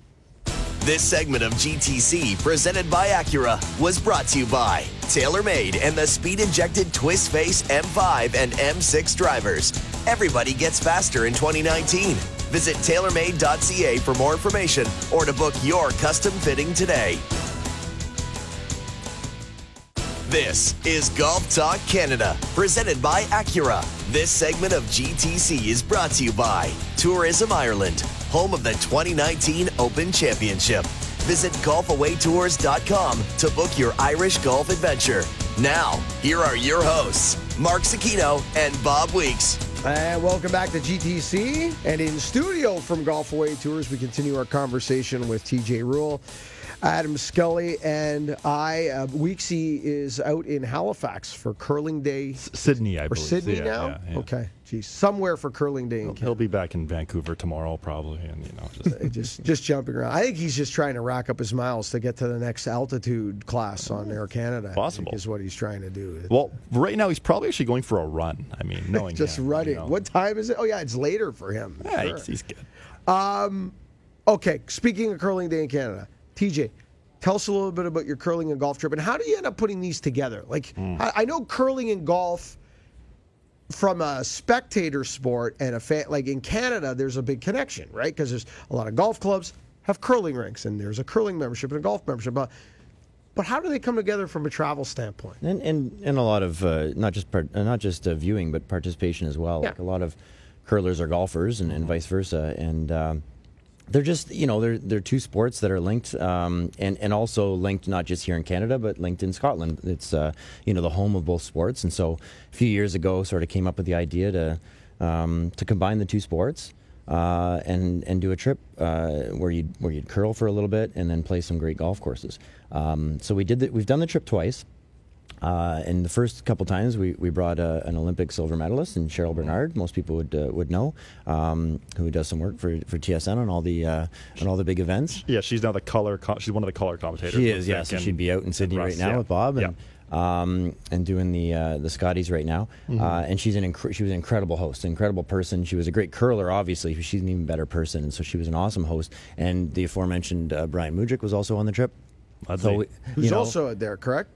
S1: This segment of GTC, presented by Acura, was brought to you by TaylorMade and the speed injected twist face M5 and M6 drivers. Everybody gets faster in 2019. Visit TaylorMade.ca for more information or to book your custom fitting today. This is Golf Talk Canada, presented by Acura. This segment of GTC is brought to you by Tourism Ireland, home of the 2019 Open Championship. Visit golfawaytours.com to book your Irish golf adventure. Now, here are your hosts, Mark Zecchino and Bob Weeks.
S2: And welcome back to GTC. And in studio from Golf Away Tours, we continue our conversation with TJ Rule, Adam Scully, and I. Uh, Weeksy is out in Halifax for Curling Day.
S3: Sydney, I
S2: Or
S3: believe.
S2: Sydney
S3: Yeah,
S2: now?
S3: yeah, yeah.
S2: Okay. Geez. Somewhere for Curling Day in
S3: He'll be back in Vancouver tomorrow, probably, and you know, just
S2: Just, just jumping around. I think he's just trying to rack up his miles to get to the next altitude class on Air Canada.
S3: Possible.
S2: is what he's trying to do.
S3: well, right now he's probably actually going for a run. I mean, knowing
S2: just
S3: him,
S2: running.
S3: you know.
S2: What time is it? Oh yeah, it's later for him.
S3: Yeah,
S2: Sure.
S3: he's, he's good.
S2: Okay, speaking of curling day in Canada, TJ, tell us a little bit about your curling and golf trip, and how do you end up putting these together? Like, I, I know curling and golf from a spectator sport and a fan, like in Canada, there's a big connection, right? Because there's a lot of golf clubs have curling rinks, and there's a curling membership and a golf membership. But, but how do they come together from a travel standpoint?
S4: and and, and a lot of uh, not just part, uh, not just uh, viewing but participation as well.
S2: Yeah.
S4: Like a lot of curlers are golfers and, and vice versa. And um, they're just you know they're they're two sports that are linked um, and and also linked not just here in Canada but linked in Scotland. It's uh, you know the home of both sports, and so a few years ago, sort of came up with the idea to um, to combine the two sports. Uh, and and do a trip uh, where you where you'd curl for a little bit and then play some great golf courses. Um, so we did the, we've done the trip twice. Uh, and the first couple times, we, we brought uh, an Olympic silver medalist, and Cheryl Bernard, most people would uh, would know, um, who does some work for, for TSN on all the uh, on all the big events.
S3: Yeah, she's now the color. Co- she's one of the color commentators.
S4: She
S3: I
S4: is, yeah. So she'd be out in Sydney
S3: Russ,
S4: right now
S3: yeah.
S4: with Bob and
S3: Yeah.
S4: um, and doing the uh, the Scotties right now.
S3: Mm-hmm.
S4: Uh, and she's an inc- she was an incredible host, an incredible person. She was a great curler, obviously. but She's an even better person, and so she was an awesome host. And the aforementioned uh, Brian Mudryk was also on the trip.
S3: That's
S4: So
S2: Who's
S4: you know,
S2: also there, correct?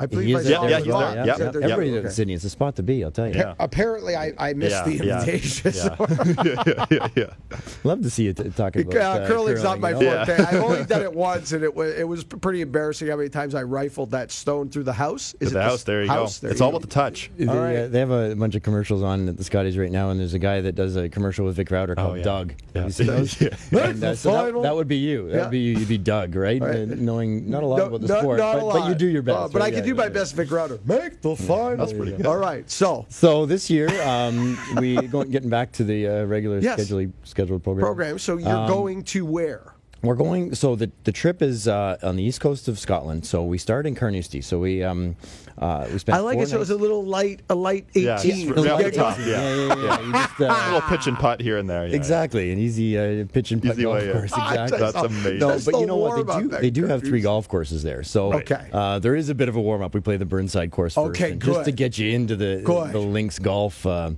S2: I believe I
S4: is
S2: saw
S4: there
S3: Yeah, he's there.
S4: yeah,
S3: Yeah,
S2: Is
S4: yeah. Everybody
S2: Okay.
S4: in Sydney, it's a spot to be. I'll tell you.
S3: Yeah.
S2: Apparently, I, I missed
S3: Yeah,
S2: the invitation.
S3: Yeah. yeah, yeah, yeah.
S4: Love to see you t- talking about
S2: Uh,
S4: uh,
S2: curling's not my forte. I've only done it once, and it was it was pretty embarrassing how many times I rifled that stone through the house. Is it
S3: the house, there you
S2: house?
S3: go.
S2: There
S3: it's
S2: you
S3: all
S2: go.
S3: about the touch.
S4: They,
S2: All right.
S4: uh, they have a bunch of commercials on at the Scotties right now, and there's a guy that does a commercial with Vic Rauter called
S3: Oh.
S4: Doug.
S3: Yeah.
S4: Have you seen those?
S3: Yeah.
S4: And, uh, so that, that would be you. That would be you. You'd be Doug, right? Knowing not a lot about the sport, but, but you do your best.
S2: Uh, but? I
S4: Yeah,
S2: do my best, Vic Rauter. Make the final.
S3: That's pretty good.
S2: All right, so
S4: So this year, um, we going getting back to the uh, regular
S2: Yes.
S4: scheduled scheduled program.
S2: program. So you're
S4: Um,
S2: going to where?
S4: We're going. So the the trip is uh, on the east coast of Scotland. So we start in Carnoustie. So we um uh, we spent.
S2: I like it. So it's a little light, a light eighteen.
S3: just right off the
S2: Yeah.
S4: Yeah,
S3: Yeah.
S4: yeah, yeah. yeah. You just,
S3: A
S4: uh,
S3: little pitch and putt here and there. Yeah.
S4: Exactly, an easy uh, pitch and putt
S3: Easy
S4: golf
S3: way,
S4: course. Exactly.
S3: That's amazing.
S4: No, but you know what they do? They do have three golf courses there, so
S2: Okay.
S4: uh, there is a bit of a warm up. We play the Burnside course first,
S2: Okay,
S4: and just to get you into the
S2: Good.
S4: the links golf. Uh,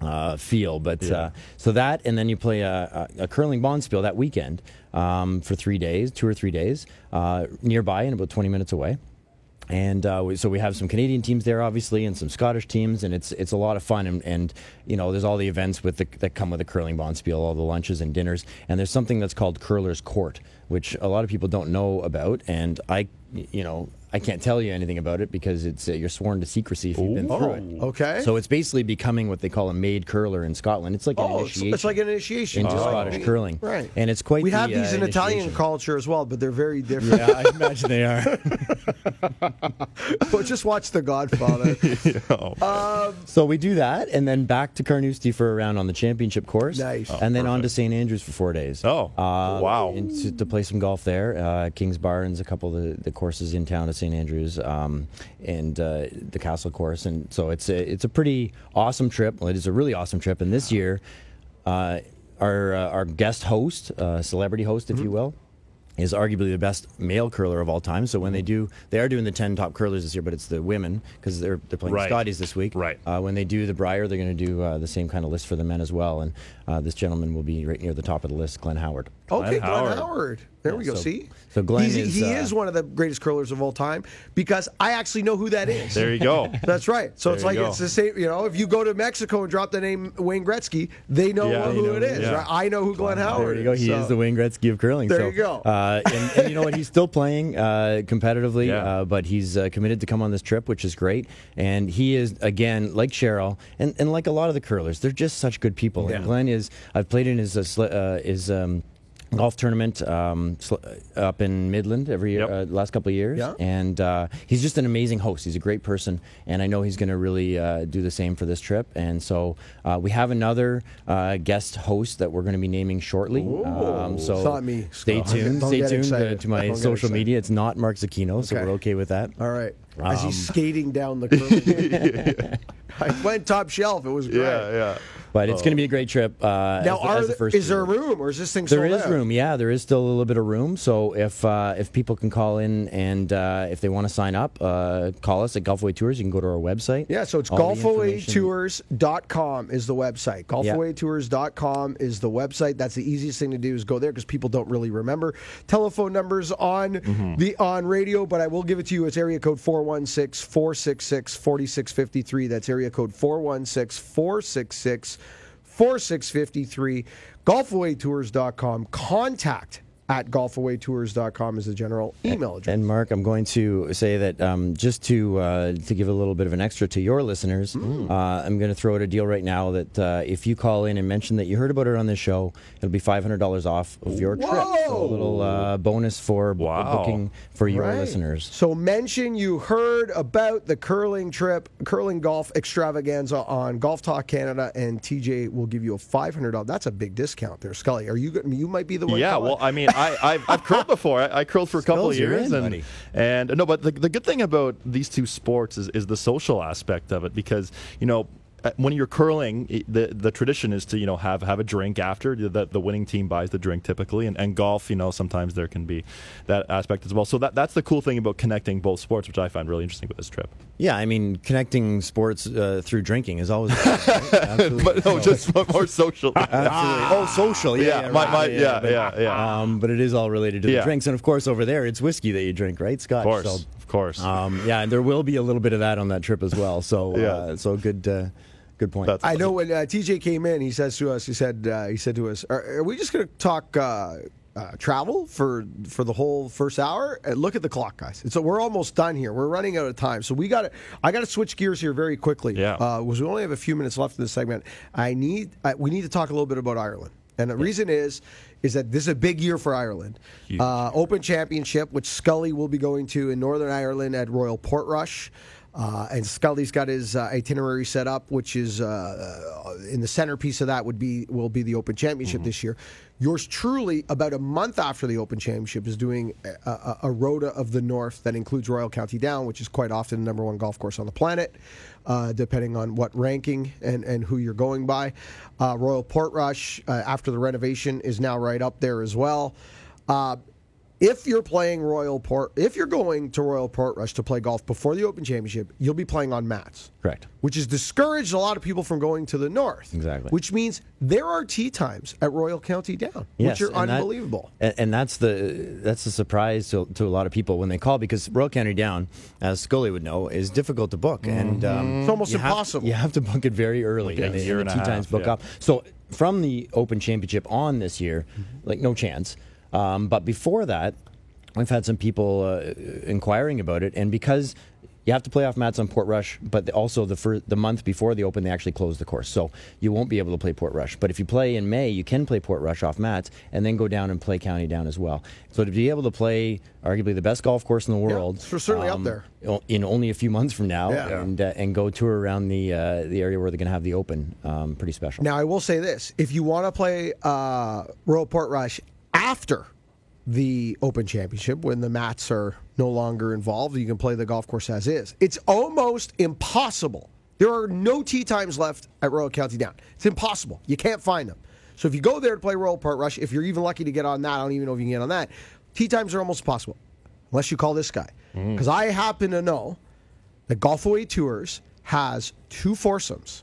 S4: uh, feel, but uh, so that, and then you play a, a, a curling bonspiel that weekend um, for three days, two or three days, uh, nearby and about twenty minutes away. And uh, we, so we have some Canadian teams there, obviously, and some Scottish teams, and it's it's a lot of fun. And, and you know, there's all the events with the, that come with the curling bonspiel, all the lunches and dinners. And there's something that's called Curler's Court, which a lot of people don't know about. And I, you know, I can't tell you anything about it because it's uh, you're sworn to secrecy if you've been through it.
S2: Okay.
S4: So it's basically becoming what they call a maid curler in Scotland. It's like an
S2: oh, it's,
S4: initiation
S2: it's like an initiation
S4: into
S2: to
S4: Scottish curling,
S2: Right.
S4: And it's quite.
S2: We
S4: the,
S2: have these
S4: uh,
S2: in Italian
S4: initiation.
S2: culture as well, but they're very different.
S4: Yeah, I imagine they are.
S2: but just watch The Godfather.
S4: So we do that, and then back to Carnoustie for a round on the championship course.
S2: Nice. Oh,
S4: and then on to St Andrews for four days.
S3: Oh,
S4: Uh,
S3: wow.
S4: and to, to play some golf there. Uh, Kingsbarns, a couple of the, the courses in town at St Andrews, um, and uh, the Castle course. And so it's a, it's a pretty awesome trip. Well, it is a really awesome trip. And this year, uh, our, uh, our guest host, uh, celebrity host,
S3: Mm-hmm.
S4: if you will, is arguably the best male curler of all time. So when they do, they are doing the ten top curlers this year, but it's the women because they're they're playing
S3: Right.
S4: Scotties this week.
S3: Right.
S4: Uh, when they do the Brier, they're going to do uh, the same kind of list for the men as well. And uh, this gentleman will be right near the top of the list, Glenn Howard.
S2: Okay, Glenn
S3: Howard.
S2: Howard. There we go.
S4: so-
S2: See,
S4: so Glenn
S2: He's,
S4: is,
S2: he
S4: uh,
S2: is one of the greatest curlers of all time because I actually know who that is.
S3: There you go.
S2: That's right. So it's like
S3: go.
S2: it's the same. You know, if you go to Mexico and drop the name Wayne Gretzky, they know
S3: Yeah,
S2: who
S3: you know,
S2: it is.
S3: yeah.
S2: Right? I know who Glenn Howard
S4: There you go. He
S2: so-
S4: is the Wayne Gretzky of curling.
S2: There
S4: so,
S2: you go.
S4: Uh, and, and you know what? He's still playing uh, competitively,
S3: Yeah.
S4: uh, but he's uh, committed to come on this trip, which is great. And he is again like Cheryl, and, and like a lot of the curlers, they're just such good people. And Glenn is. I've played in his uh, uh, his. Um, Golf tournament um, sl- uh, up in Midland every year,
S3: Yep.
S4: uh, last couple of years,
S2: Yeah.
S4: and uh, he's just an amazing host. He's a great person, and I know he's going to really uh, do the same for this trip. And so uh, we have another uh, guest host that we're going to be naming shortly. Um, so
S2: It's not me,
S4: Stay
S2: Scott.
S4: tuned.
S2: Don't
S4: stay tuned uh,
S2: excited.
S4: to my social media. It's not Mark Zecchino, so we're okay with that.
S2: All right. As
S3: Um,
S2: he's skating down the curling. I went top shelf. It was great.
S3: Yeah, yeah.
S4: But it's going to be a great trip. Uh,
S2: Now,
S4: as the- as the first
S2: is there a room or is this thing
S4: There is
S2: out?
S4: room, yeah. There is still a little bit of room. So if uh, if people can call in and uh, if they want to sign up, uh, call us at Golfaway Tours. You can go to our website.
S2: Yeah, so it's
S4: All the information-
S2: golfawaytours.com is the website. Golfawaytours.com is the website. That's the easiest thing to do is go there because people don't really remember telephone numbers on
S4: Mm-hmm.
S2: the on radio, but I will give it to you. It's area code 416-466-4653. That's area code 416-466 4653 golfawaytours.com contact at golfawaytours.com is the general email address.
S4: And Mark, I'm going to say that um, just to uh, to give a little bit of an extra to your listeners,
S2: Mm.
S4: uh, I'm going to throw out a deal right now that uh, if you call in and mention that you heard about it on this show, it'll be $500 off of your trip. So a little uh, bonus for b-
S3: Wow.
S4: booking for your
S2: Right.
S4: listeners.
S2: So mention you heard about the curling trip, curling golf extravaganza on Golf Talk Canada, and TJ will give you a five hundred dollars. That's a big discount there, Scully. Are you? go- You might be the one.
S3: Yeah, well, I mean, I, I've, I've curled before. I, I curled for a couple of years,
S4: in,
S3: and
S4: buddy.
S3: and no, but the, the good thing about these two sports is, is the social aspect of it because you know. Uh, When you're curling, the the tradition is to you know have have a drink after the the winning team buys the drink typically, and, and golf you know sometimes there can be that aspect as well. So that that's the cool thing about connecting both sports, which I find really interesting with this trip.
S4: Yeah, I mean, connecting sports uh, through drinking is always. right?
S3: But no, just more social.
S4: Absolutely. Oh, social. Yeah,
S3: Yeah,
S4: yeah,
S3: my-
S4: right.
S3: my- yeah,
S4: but,
S3: yeah, yeah.
S4: Um, but it is all related to the
S3: Yeah.
S4: drinks, and of course, over there, it's whiskey that you drink, right, Scott?
S3: Of course,
S4: So,
S3: of course.
S4: um, yeah, and there will be a little bit of that on that trip as well. So,
S3: Yeah.
S4: uh, so good, uh, good point.
S3: That's-
S2: I know when uh, TJ came in, he says to us, he said, uh, he said to us, "Are, are we just going to talk uh, uh, travel for for the whole first hour?" And look at the clock, guys. So we're almost done here. We're running out of time, so we got to. I got to switch gears here very quickly.
S3: Yeah.
S2: uh, because we only have a few minutes left in this segment. I need. I, we need to talk a little bit about Ireland, and the reason is. Is that this is a big year for Ireland? Uh, Open Championship, which Scully will be going to in Northern Ireland at Royal Portrush. Uh, and Scully's got his uh, itinerary set up, which is uh, uh, in the centerpiece of that would be will be the Open Championship this year. Yours truly, about a month after the Open Championship, is doing a, a, a Rota of the North that includes Royal County Down, which is quite often the number one golf course on the planet, uh, depending on what ranking and, and who you're going by. Uh, Royal Portrush, uh, after the renovation, is now right up there as well. If you're playing Royal Port, if you're going to Royal Portrush to play golf before the Open Championship, you'll be playing on mats.
S4: Correct.
S2: Which has discouraged a lot of people from going to the north.
S4: Exactly.
S2: Which means there are tee times at Royal County Down,
S4: Yes,
S2: which are
S4: and
S2: unbelievable.
S4: and, and that's the that's the surprise to, to a lot of people when they call because Royal County Down, as Scully would know, is difficult to book, and um,
S2: It's almost
S4: you have-
S2: impossible.
S4: you have to book it very early.
S3: Like a
S4: and the-
S3: year
S4: and the
S3: and a
S4: tee times
S3: half,
S4: book
S3: yeah.
S4: up. So from the Open Championship on this year,
S2: Mm-hmm.
S4: like no chance. Um, but before that, we've had some people uh, inquiring about it, and because you have to play off mats on Portrush, but also the the month before the Open, they actually close the course, so you won't be able to play Portrush. But if you play in May, you can play Portrush off mats, and then go down and play County Down as well. So to be able to play arguably the best golf course in the world,
S2: it's certainly up there.
S4: in only a few months from now,
S2: Yeah.
S4: and uh, and go tour around the uh, the area where they're going to have the Open, um, pretty special.
S2: Now, I will say this: if you want to play uh, Royal Portrush after the Open Championship, when the mats are no longer involved, you can play the golf course as is. It's almost impossible. There are no tee times left at Royal County Down. It's impossible. You can't find them. So if you go there to play Royal Portrush, if you're even lucky to get on that, I don't even know if you can get on that. Tee times are almost impossible, unless you call this guy. Mm. Because I happen to know that Golf Away Tours has two foursomes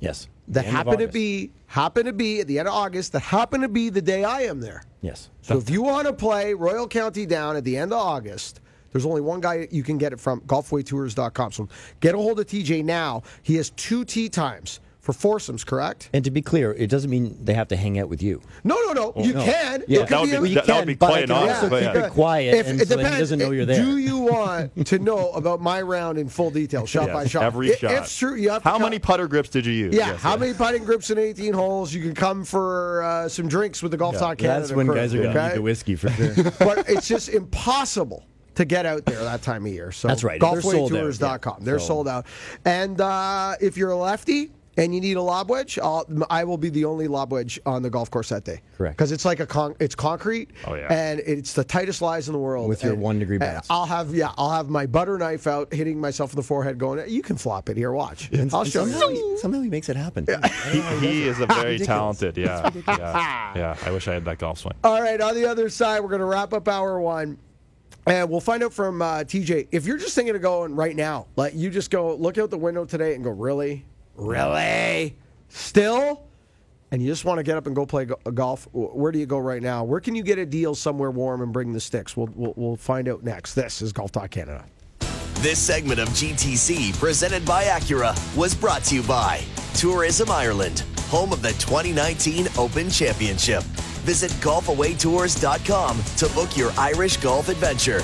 S4: yes,
S2: that happen to be happen to be at the end of August that happen to be the day I am there.
S4: yes.
S2: So if you want to play Royal County down at the end of August, there's only one guy you can get it from golfawaytours.com. So get a hold of TJ now. He has two tee times for foursomes, correct?
S4: And to be clear, it doesn't mean they have to hang out with you.
S2: No, no, no. you
S4: no.
S2: can.
S4: Yeah,
S3: that would
S2: a-
S3: be- that- that would be quite
S4: can
S3: honest,
S4: also
S3: but
S4: keep it quiet,
S2: If-
S4: and
S2: it
S4: so that he doesn't know you're there.
S2: Do you want to know about my round in full detail, shot
S3: Yes,
S2: by shot?
S3: Every
S2: If-
S3: shot.
S2: If true, you have
S3: How
S2: come-
S3: many putter grips did you use?
S2: Yeah,
S3: Yes,
S2: how many putting grips in 18 holes? You can come for uh, some drinks with the Golf Talk Canada.
S4: That's when guys are going to need the whiskey for sure.
S2: but it's just impossible to get out there that time of year. So
S4: That's right. They're sold yeah.
S2: They're
S4: So-
S2: sold out. And uh, if you're a lefty and you need a lob wedge, I'll, I will be the only lob wedge on the golf course that day.
S4: Correct.
S2: Because it's like a con- it's concrete.
S3: Oh, yeah.
S2: And it's the tightest lies in the world.
S4: With your
S2: And-
S4: one degree
S2: and
S4: bounce.
S2: I'll have yeah, I'll have my butter knife out, hitting myself in the forehead, going, "You can flop it here. Watch. I'll show
S4: somehow,
S2: you."
S4: he, somehow he makes it happen.
S3: He, he is a very
S4: Ridiculous.
S3: talented. Yeah, yeah, yeah. I wish I had that golf swing.
S2: All right, on the other side, we're going to wrap up hour one. And we'll find out from uh, TJ. If you're just thinking of going right now, like you just go look out the window today and go, really? Really? Still? And you just want to get up and go play go- uh, golf, where do you go right now? Where can you get a deal somewhere warm and bring the sticks? We'll, we'll, we'll find out next. This is Golf Talk Canada.
S1: This segment of GTC, presented by Acura, was brought to you by Tourism Ireland, home of the 2019 Open Championship. Visit golfawaytours.com to book your Irish golf adventure.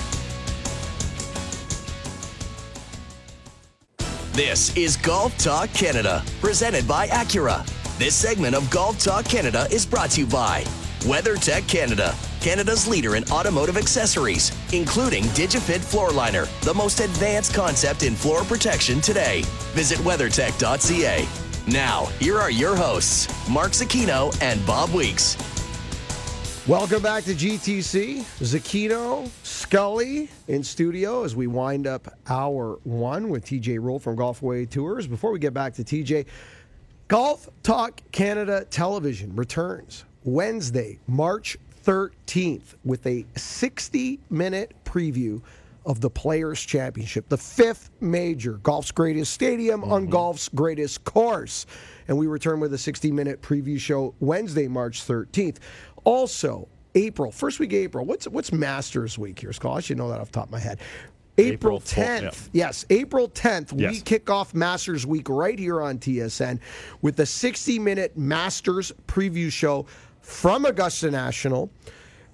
S1: This is Golf Talk Canada, presented by Acura. This segment of Golf Talk Canada is brought to you by WeatherTech Canada, Canada's leader in automotive accessories, including DigiFit Floor Liner, the most advanced concept in floor protection today. Visit weathertech.ca. Now, here are your hosts, Mark Zecchino and Bob Weeks.
S2: Welcome back to GTC. Zecchino, Scully in studio as we wind up hour one with TJ Rule from Golf Away Tours. Before we get back to TJ, Golf Talk Canada Television returns Wednesday, March 13th with a 60 minute preview of the Players' Championship, the fifth major, golf's greatest stadium mm-hmm. on golf's greatest course. And we return with a 60 minute preview show Wednesday, March 13th. Also, April, first week of April. What's what's Masters Week here, Scott? I should know that off the top of my head. April, 10th. Yeah. Yes, April 10th, yes. we kick off Masters Week right here on TSN with the 60 minute Masters preview show from Augusta National.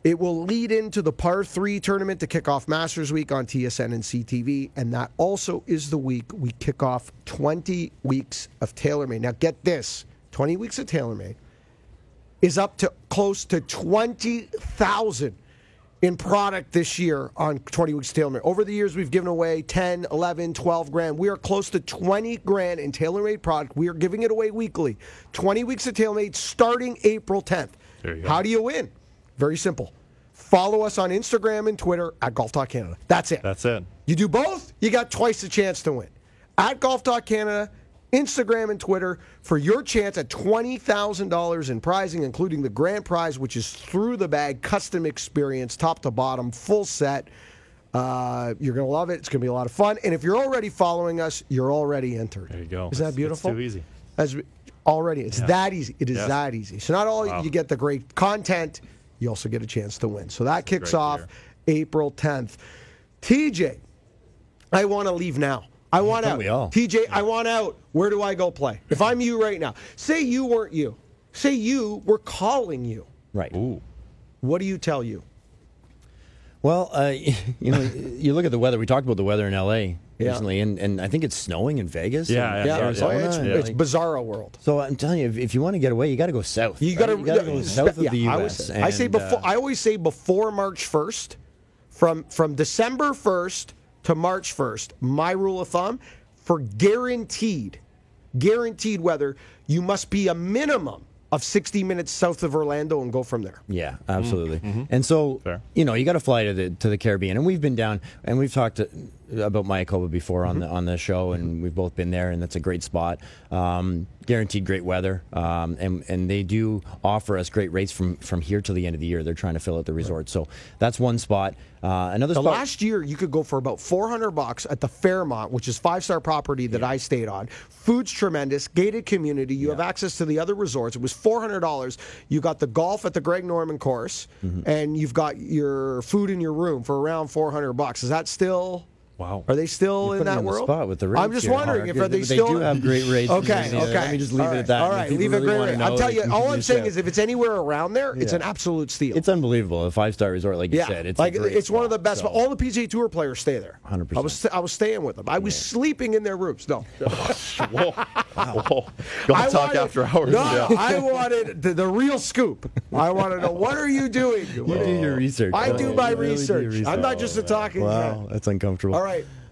S2: It will lead into the par three tournament to kick off Masters Week on TSN and CTV. And that also is the week we kick off 20 weeks of TaylorMade. Now, get this 20 weeks of TaylorMade is up to close to 20,000 in product this year on 20 weeks TaylorMade. Over the years, we've given away 10, 11, 12 grand. We are close to 20 grand in TaylorMade product. We are giving it away weekly. 20 weeks of TaylorMade starting April 10th. How do you win? Very simple. Follow us on Instagram and Twitter at Golf Talk Canada. That's it.
S3: That's it.
S2: You do both, you got twice the chance to win. At Golf Talk Canada, Instagram and Twitter for your chance at $20,000 in prizing, including the grand prize, which is through the bag, custom experience, top to bottom, full set. Uh, you're going to love it. It's going to be a lot of fun. And if you're already following us, you're already entered.
S3: There you go.
S2: Isn't that beautiful?
S3: It's too easy.
S2: As already, it's yeah. that easy. It is yes. that easy. So not only wow. you get the great content, you also get a chance to win. So that kicks off year. April 10th. TJ, I want to leave now. I want out. TJ, I want out. Where do I go play? If I'm you right now, say you weren't you. Say you were calling you.
S4: Right.
S3: Ooh.
S2: What do you tell you?
S4: Well, uh, you know, you look at the weather. We talked about the weather in L.A. Yeah. recently, and, and I think it's snowing in Vegas.
S3: Yeah,
S2: and,
S3: yeah, yeah.
S2: Arizona, it's, yeah. it's bizarro world.
S4: So I'm telling you, if, if you want to get away, you got to go south.
S2: You got
S4: right? to
S2: go
S4: south of the U.S.
S2: I, I say before. Uh, I always say before March 1st, from from December 1st to March 1st. My rule of thumb for guaranteed, guaranteed weather, you must be a minimum of 60 minutes south of Orlando and go from there.
S4: Yeah, absolutely. Mm-hmm. And so, Fair. you know, you got to fly to the to the Caribbean, and we've been down, and we've talked to, about Mayakoba before on mm-hmm. the on the show, and mm-hmm. we've both been there, and that's a great spot. Um, guaranteed great weather, um, and and they do offer us great rates from from here till the end of the year. They're trying to fill out the resort, so that's one spot. Uh, another
S2: the
S4: spot.
S2: last year you could go for about 400 bucks at the Fairmont, which is five star property that yeah. I stayed on. Food's tremendous, gated community. You yeah. have access to the other resorts. It was $400. You got the golf at the Greg Norman course, mm-hmm. and you've got your food in your room for around 400 bucks. Is that still
S3: Wow.
S2: Are they still in that world?
S4: spot with the
S2: I'm just
S4: here.
S2: wondering if are they, they still.
S4: They do have great rates.
S2: okay, okay.
S4: Let me just leave
S2: right.
S4: it at that.
S2: All right, leave it really great. I'm telling you, all I'm saying is if it's anywhere around there, yeah. it's an absolute steal.
S4: It's unbelievable. A five star resort, like you said. It's
S2: like it's
S4: spot,
S2: one of the best.
S4: So.
S2: All the PGA Tour players stay there.
S4: 100. percent
S2: I was I was staying with them. I was yeah. sleeping in their rooms. No.
S3: Whoa. Whoa. Don't talk
S2: wanted,
S3: after hours.
S2: No. I wanted the, the, real scoop. I want to know what are you doing?
S4: You do your research.
S2: I do my research. I'm not just a talking.
S4: Wow, that's uncomfortable.
S2: All right.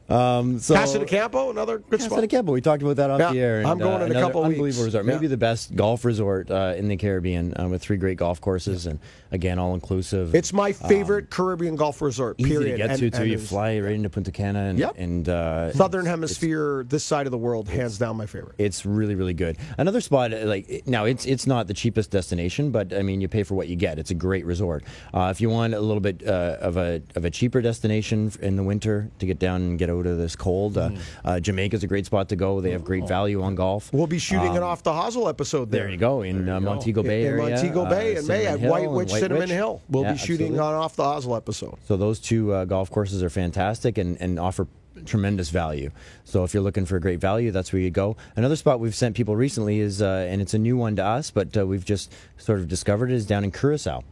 S4: Um, so
S2: Casa de Campo, another good
S4: Casa
S2: spot.
S4: de Campo, we talked about that off
S2: yeah,
S4: the air.
S2: And, I'm going uh, in a couple
S4: unbelievable
S2: weeks.
S4: resort, maybe yeah. the best golf resort uh, in the Caribbean uh, with three great golf courses and again all inclusive.
S2: It's my favorite um, Caribbean golf resort. Period.
S4: Easy to get
S2: and,
S4: to too. You fly right into Punta Cana and,
S2: yep.
S4: and uh,
S2: Southern Hemisphere, this side of the world, hands down my favorite.
S4: It's really really good. Another spot uh, like now it's it's not the cheapest destination, but I mean you pay for what you get. It's a great resort. Uh, if you want a little bit uh, of a of a cheaper destination in the winter to get down and get out of this cold. Mm. Uh, Jamaica's a great spot to go. They have great value on golf.
S2: We'll be shooting um, it off the Hosel episode there.
S4: There you go in uh, Montego Bay
S2: in,
S4: area.
S2: Montego Bay uh, in May at White Witch, Cinnamon
S4: Witch.
S2: Hill. We'll
S4: yeah,
S2: be shooting
S4: absolutely.
S2: on off the Hosel episode.
S4: So those two uh, golf courses are fantastic and, and offer tremendous value. So if you're looking for a great value, that's where you go. Another spot we've sent people recently is, uh, and it's a new one to us, but uh, we've just sort of discovered it, is down in Curacao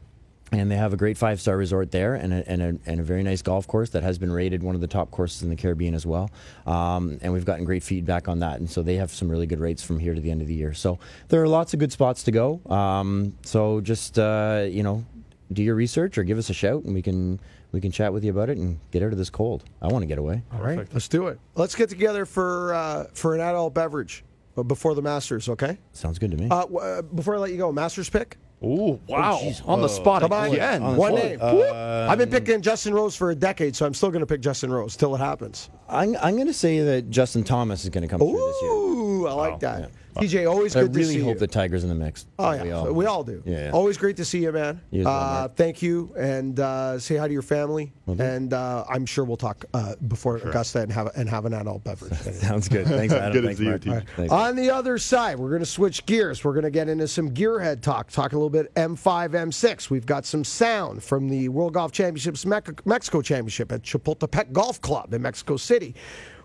S4: and they have a great five star resort there and a, and, a, and a very nice golf course that has been rated one of the top courses in the Caribbean as well. Um, and we've gotten great feedback on that. And so they have some really good rates from here to the end of the year. So there are lots of good spots to go. Um, so just, uh, you know, do your research or give us a shout and we can we can chat with you about it and get out of this cold. I want to get away.
S2: All right, let's do it. Let's get together for uh, for an adult beverage uh, before the Masters, okay?
S4: Sounds good to me.
S2: Uh, w- uh, before I let you go, Masters pick.
S3: Ooh, oh, wow. on the uh, spot
S2: Come on,
S3: again.
S4: On the
S2: one
S4: spot.
S2: name. I've been picking Justin Rose for a decade, so I'm still going to pick Justin Rose till it happens.
S4: I'm, I'm going to say that Justin Thomas is going to come through this year.
S2: Ooh, I like that. TJ, always
S4: But I
S2: good to
S4: really
S2: see
S4: hope
S2: you.
S4: the Tigers in the mix.
S2: Oh yeah, we all, do.
S4: Yeah, yeah.
S2: Always great to see you, man.
S4: You as well,
S2: uh, thank you, and uh, say hi to your family. And uh, I'm sure we'll talk uh, before Augusta and have and have an adult beverage.
S4: Sounds good. Thanks, Adam.
S3: Good to
S4: Thanks,
S3: see you,
S4: Mark.
S3: TJ.
S4: Thanks.
S2: On the other side, we're going to switch gears. We're going to get into some gearhead talk, talk a little bit M5, M6. We've got some sound from the World Golf Championships Mexico Championship at Chapultepec Golf Club in Mexico City.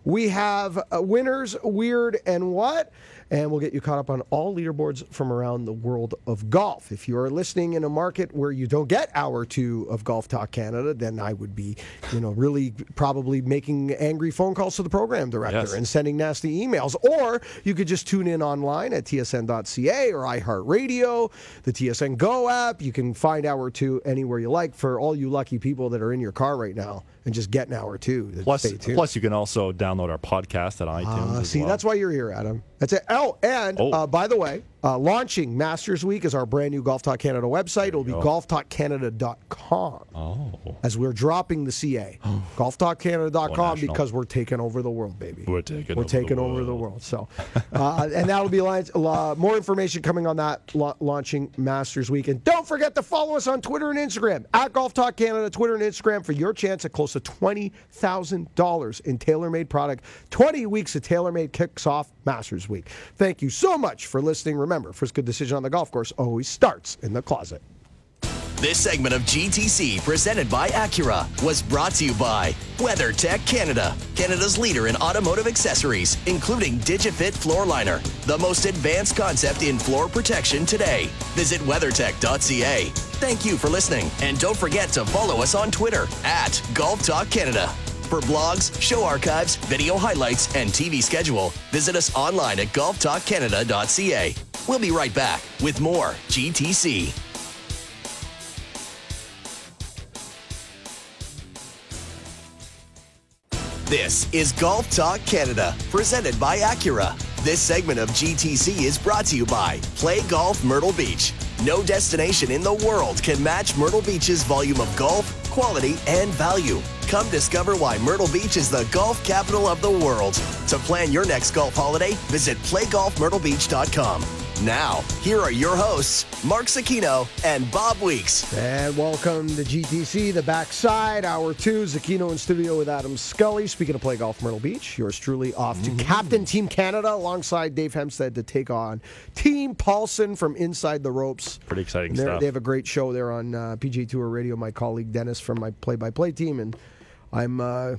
S2: We have uh, winners, weird, and what? And we'll get you caught up on all leaderboards from around the world of golf. If you are listening in a market where you don't get hour two of Golf Talk Canada, then I would be, you know, really probably making angry phone calls to the program director
S3: Yes.
S2: and sending nasty emails. Or you could just tune in online at tsn.ca or iHeartRadio, the TSN Go app. You can find Hour 2 anywhere you like for all you lucky people that are in your car right now and just get an Hour 2.
S3: Plus, plus, you can also download our podcast at iTunes.
S2: Uh, see,
S3: well.
S2: that's why you're here, Adam. That's it. Oh, and
S3: Oh.
S2: Uh, by the way, uh, launching Masters Week is our brand new Golf Talk Canada website. It'll be
S3: go.
S2: golftalkcanada.com.
S3: Oh,
S2: As we're dropping the CA. golftalkcanada.com because we're taking over the world, baby.
S3: We're taking
S2: We're
S3: over the
S2: taking over the
S3: world.
S2: So, uh, and that'll be lines, uh, more information coming on that la- launching Masters Week. And don't forget to follow us on Twitter and Instagram at Golf Talk Canada, Twitter and Instagram for your chance at close to twenty thousand dollars in TaylorMade product. Twenty weeks of TaylorMade kicks off Masters Week. Thank you so much for listening. Remember, first good decision on the golf course always starts in the closet.
S1: This segment of GTC, presented by Acura, was brought to you by WeatherTech Canada, Canada's leader in automotive accessories, including Digifit Floor Liner, the most advanced concept in floor protection today. Visit WeatherTech.ca. Thank you for listening, and don't forget to follow us on Twitter at Golf Talk Canada. For blogs, show archives, video highlights, and TV schedule, visit us online at golftalkcanada.ca. We'll be right back with more GTC. This is Golf Talk Canada, presented by Acura. This segment of GTC is brought to you by Play Golf Myrtle Beach. No destination in the world can match Myrtle Beach's volume of golf, quality, and value. Come discover why Myrtle Beach is the golf capital of the world. To plan your next golf holiday, visit playgolfmyrtlebeach.com. Now, here are your hosts, Mark Zecchino and Bob Weeks.
S2: And welcome to GTC, the backside, hour two. Zecchino in studio with Adam Scully. Speaking of play golf, Myrtle Beach, yours truly off to Captain Team Canada alongside Dave Hempstead to take on Team Paulson from Inside the Ropes.
S3: Pretty exciting
S2: they're-
S3: stuff.
S2: They have a great show there on uh, PG Tour Radio. My colleague Dennis from my play-by-play team, and I'm uh,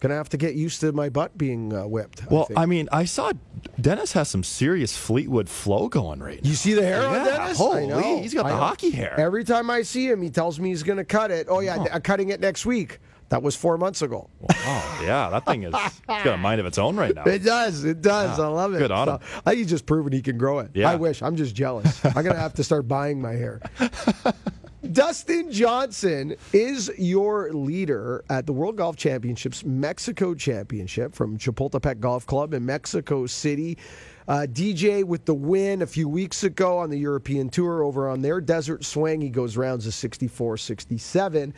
S2: gonna have to get used to my butt being uh, whipped.
S3: Well,
S2: think.
S3: I mean, I saw Dennis has some serious Fleetwood flow going right now.
S2: You see the hair on Dennis?
S3: holy,
S2: I
S3: he's got the hockey hair.
S2: Every time I see him, he tells me he's going to cut it. Oh yeah, I'm cutting it next week. That was four months ago.
S3: Oh, yeah, that thing is it's got a mind of its own right now.
S2: It does. It does. I love it.
S3: good on
S2: So,
S3: him.
S2: I think he's just proven he can grow it.
S3: Yeah.
S2: I wish. I'm just jealous. I'm going to have to start buying my hair. Dustin Johnson is your leader at the World Golf Championships Mexico Championship from Chapultepec Golf Club in Mexico City. Uh, DJ with the win a few weeks ago on the European Tour over on their desert swing. He goes rounds of 64 67.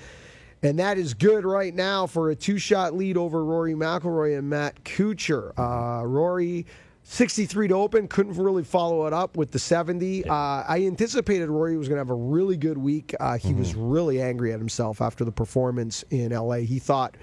S2: And that is good right now for a two shot lead over Rory McIlroy and Matt Kuchar. Uh, Rory. 63 to open, couldn't really follow it up with the 70. Uh, I anticipated Rory was going to have a really good week. Uh, he was really angry at himself after the performance in LA. He thought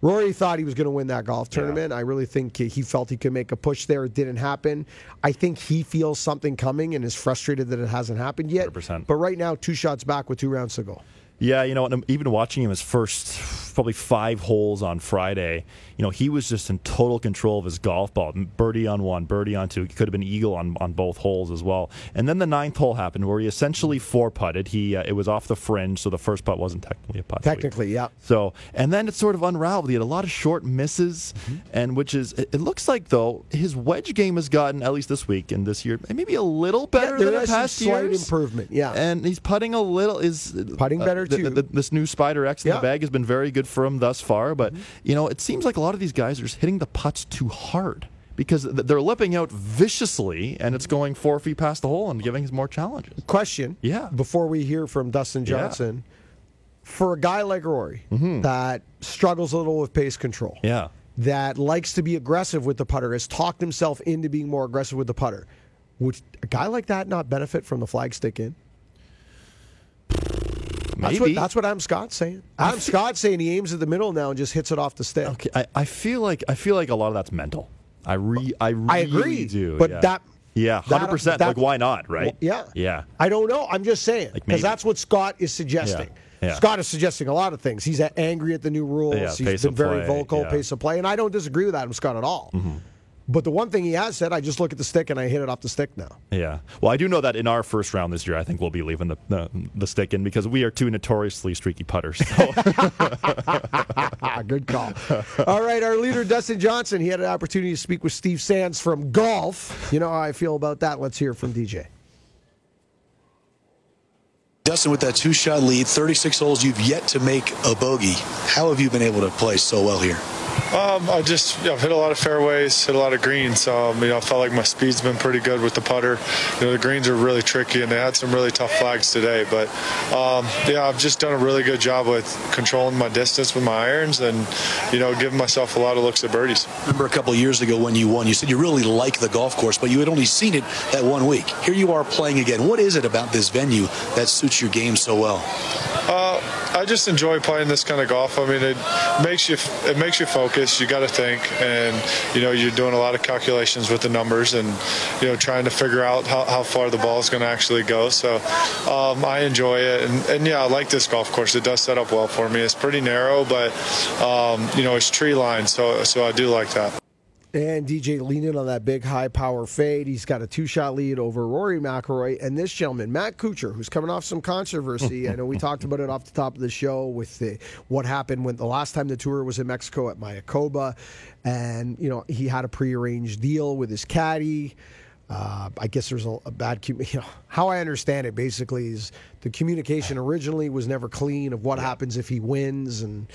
S2: Rory thought he was going to win that golf tournament. I really think he felt he could make a push there. It didn't happen. I think he feels something coming and is frustrated that it hasn't happened yet.
S3: 100%.
S2: But right now, two shots back with two rounds to go.
S3: Yeah, you know, even watching him his first probably five holes on Friday, you know, he was just in total control of his golf ball. Birdie on one, birdie on two. He could have been eagle on, on both holes as well. And then the ninth hole happened where he essentially four putted. He uh, it was off the fringe, so the first putt wasn't technically a putt.
S2: Technically, yeah.
S3: So and then it sort of unraveled. He had a lot of short misses, mm-hmm. and which is it, it, looks like though his wedge game has gotten at least this week and this year maybe a little better
S2: yeah,
S3: than the past
S2: slight
S3: years.
S2: improvement, yeah.
S3: And he's putting a little is
S2: putting better uh,
S3: too. The, the, this new Spider X in yeah. the bag has been very good for him thus far, but mm-hmm. you know it seems like a lot of these guys are just hitting the putts too hard because they're lipping out viciously and it's going four feet past the hole and giving us more challenges.
S2: Question.
S3: Yeah.
S2: Before we hear from Dustin Johnson, yeah. for a guy like Rory mm-hmm. that struggles a little with pace control,
S3: yeah,
S2: that likes to be aggressive with the putter, has talked himself into being more aggressive with the putter, would a guy like that not benefit from the flag stick in? That's what, that's what Adam Scott's saying. Adam Scott's saying he aims at the middle now and just hits it off the stick.
S3: Okay, I, I feel like I feel like a lot of that's mental. I re I really I
S2: agree,
S3: do.
S2: But
S3: yeah.
S2: that
S3: yeah, hundred percent. Like why not, right? Well,
S2: yeah,
S3: yeah.
S2: I don't know. I'm just saying because like that's what Scott is suggesting. Yeah. Yeah. Scott is suggesting a lot of things. He's angry at the new rules. He's been very play, vocal, pace of play, and I don't disagree with Adam Scott at all. Mm-hmm. But the one thing he has said, I just look at the stick and I hit it off the stick now.
S3: Yeah. Well, I do know that in our first round this year, I think we'll be leaving the the, the stick in because we are two notoriously streaky putters. So.
S2: Good call. All right, our leader Dustin Johnson. He had an opportunity to speak with Steve Sands from golf. You know how I feel about that. Let's hear from DJ.
S5: Dustin, with that two shot lead, 36 holes, you've yet to make a bogey. How have you been able to play so well here?
S6: Um, I just you know, hit a lot of fairways, hit a lot of greens. Um, you know, I felt like my speed's been pretty good with the putter. You know, the greens are really tricky, and they had some really tough flags today. But um, yeah, I've just done a really good job with controlling my distance with my irons, and you know, giving myself a lot of looks at birdies.
S5: Remember a couple years ago when you won, you said you really like the golf course, but you had only seen it that one week. Here you are playing again. What is it about this venue that suits your game so well?
S6: Uh, I just enjoy playing this kind of golf. I mean, it makes you it makes you focus. You got to think, and you know, you're doing a lot of calculations with the numbers, and you know, trying to figure out how, how far the ball is going to actually go. So um, I enjoy it, and, and, yeah, I like this golf course. It does set up well for me. It's pretty narrow, but um, you know, it's tree lined, so so I do like that.
S2: And DJ leaning on that big high power fade. He's got a two shot lead over Rory McIlroy. And this gentleman, Matt Kuchar, who's coming off some controversy. I know we talked about it off the top of the show with the, what happened when the last time the tour was in Mexico at Mayakoba. And, you know, he had a prearranged deal with his caddy. Uh, I guess there's a, a bad, you know, how I understand it basically is the communication originally was never clean of what happens if he wins and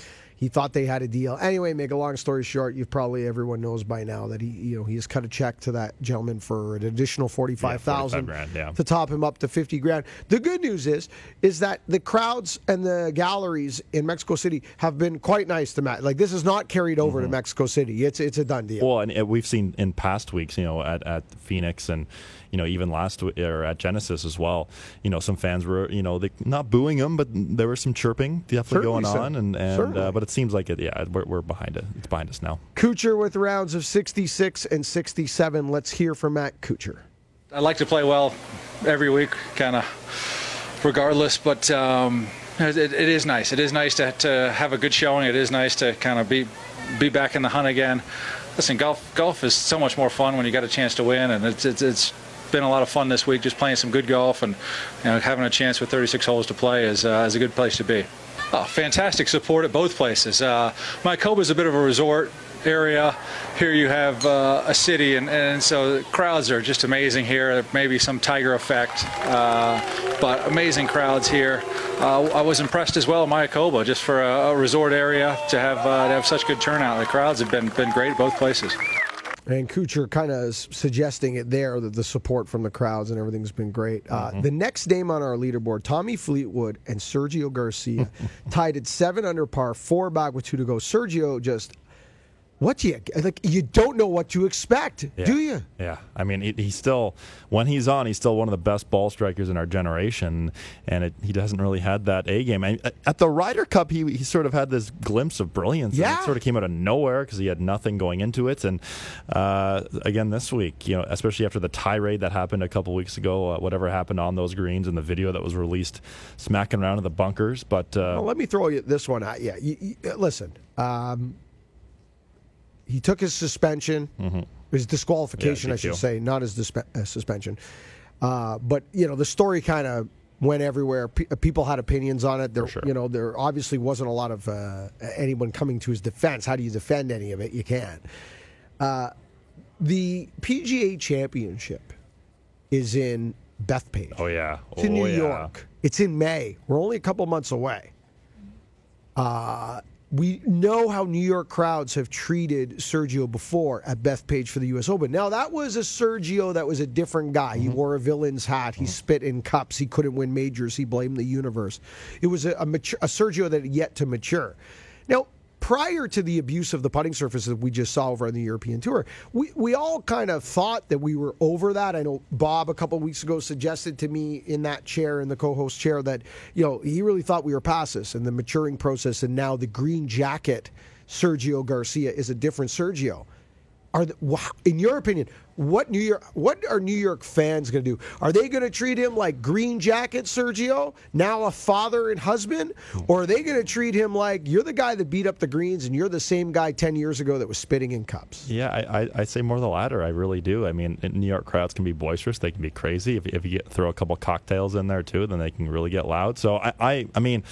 S2: he thought they had a deal. Anyway, make a long story short, you probably everyone knows by now that he, you know, he has cut a check to that gentleman for an additional forty five thousand
S3: yeah, yeah.
S2: to top him up to fifty grand. The good news is, is that the crowds and the galleries in Mexico City have been quite nice to Matt. Like this is not carried over mm-hmm. to Mexico City. It's it's a done deal.
S3: Well, and we've seen in past weeks, you know, at at Phoenix and you know, even last or at Genesis as well. You know, some fans were, you know, they not booing him, but there was some chirping definitely Certainly going so. on, and, and uh, but it seems like it. Yeah, we're, we're behind it. It's behind us now.
S2: Kuchar with rounds of 66 and 67. Let's hear from Matt Kuchar.
S7: I like to play well every week, kind of regardless, but. Um, it, it is nice. It is nice to, to have a good showing. It is nice to kind of be be back in the hunt again. Listen, golf golf is so much more fun when you got a chance to win, and it's it's, it's been a lot of fun this week, just playing some good golf and you know, having a chance with 36 holes to play is, uh, is a good place to be. Oh, fantastic support at both places. Uh, Mayakoba is a bit of a resort area. Here you have uh, a city, and, and so the crowds are just amazing here. Maybe some Tiger effect, uh, but amazing crowds here. Uh, I was impressed as well, at Mayakoba, just for a, a resort area to have uh, to have such good turnout. The crowds have been been great at both places.
S2: And Kuchar kind of suggesting it there that the support from the crowds and everything's been great. Uh, mm-hmm. The next name on our leaderboard, Tommy Fleetwood and Sergio Garcia, tied at seven under par, four back with two to go. Sergio just what do you like? You don't know what to expect,
S3: Yeah.
S2: do you?
S3: Yeah, I mean, he, he's still when he's on, he's still one of the best ball strikers in our generation, and it, he hasn't really had that A game. I, at the Ryder Cup, he he sort of had this glimpse of brilliance. and
S2: Yeah.
S3: it sort of came out of nowhere because he had nothing going into it, and uh, again this week, you know, especially after the tirade that happened a couple weeks ago, uh, whatever happened on those greens and the video that was released, smacking around in the bunkers, but. Uh,
S2: Well, let me throw you this one at you. you, you listen, um, he took his suspension, his disqualification,
S3: Yeah,
S2: I should say, not his uh, suspension. Uh, but you know, the story kind of went everywhere. Pe- people had opinions on it. There,
S3: sure.
S2: you know, there obviously wasn't a lot of uh, anyone coming to his defense. How do you defend any of it? You can't. Uh, the PGA Championship is in Bethpage.
S3: oh yeah,
S2: It's in
S3: Oh,
S2: New
S3: yeah.
S2: York. It's in May. We're only a couple months away. Uh, we know how New York crowds have treated Sergio before at Bethpage for the U.S. Open. Now that was a Sergio that was a different guy. He mm-hmm. wore a villain's hat. He mm-hmm. spit in cups. He couldn't win majors. He blamed the universe. It was a, a, mature, a Sergio that had yet to mature. Now prior to the abuse of the putting surface that we just saw over on the European Tour, we, we all kind of thought that we were over that. I know Bob a couple of weeks ago suggested to me in that chair, in the co host chair, that you know he really thought we were past this and the maturing process, and now the green jacket Sergio Garcia is a different Sergio. Are the, in your opinion, what New York what are New York fans going to do? Are they going to treat him like green jacket Sergio, now a father and husband, or are they going to treat him like you're the guy that beat up the greens and you're the same guy 10 years ago that was spitting in cups?
S3: Yeah, I, I, I say more the latter. I really do. I mean, New York crowds can be boisterous. They can be crazy. If, if you throw a couple cocktails in there too, then they can really get loud. So I, I, I mean,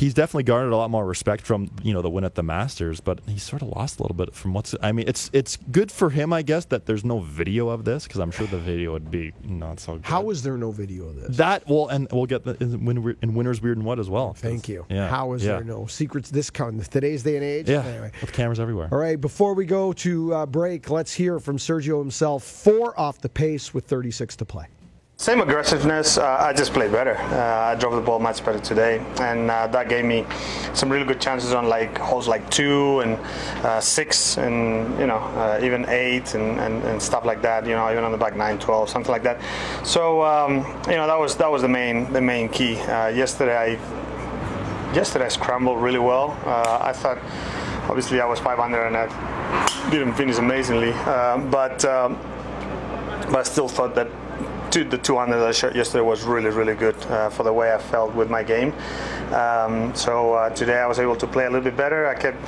S3: he's definitely garnered a lot more respect from you know the win at the Masters, but he sort of lost a little bit from what's. I mean, it's it's good for him, I guess, that there's no video of this because I'm sure the video would be not so good.
S2: How is there no video of this?
S3: that? Well, and we'll get the, in, Win- in Winners Weird and What as well.
S2: Thank you.
S3: Yeah.
S2: How is
S3: yeah.
S2: there no secrets this kind today's day and age?
S3: Yeah,
S2: Anyway.
S3: with cameras everywhere.
S2: All right, before we go to uh, break, let's hear from Sergio himself. Four off the pace with 36 to play.
S8: Same aggressiveness. Uh, I just played better. Uh, I drove the ball much better today, and uh, that gave me some really good chances on like holes like two and uh, six, and you know uh, even eight and, and, and stuff like that. You know even on the back nine, 12, something like that. So um, you know that was that was the main the main key. Uh, yesterday I yesterday I scrambled really well. I thought obviously I was five under and I didn't finish amazingly, but. Um, but I still thought that the two under that I shot yesterday was really, really good uh, for the way I felt with my game. Um, so uh, today I was able to play a little bit better. I kept,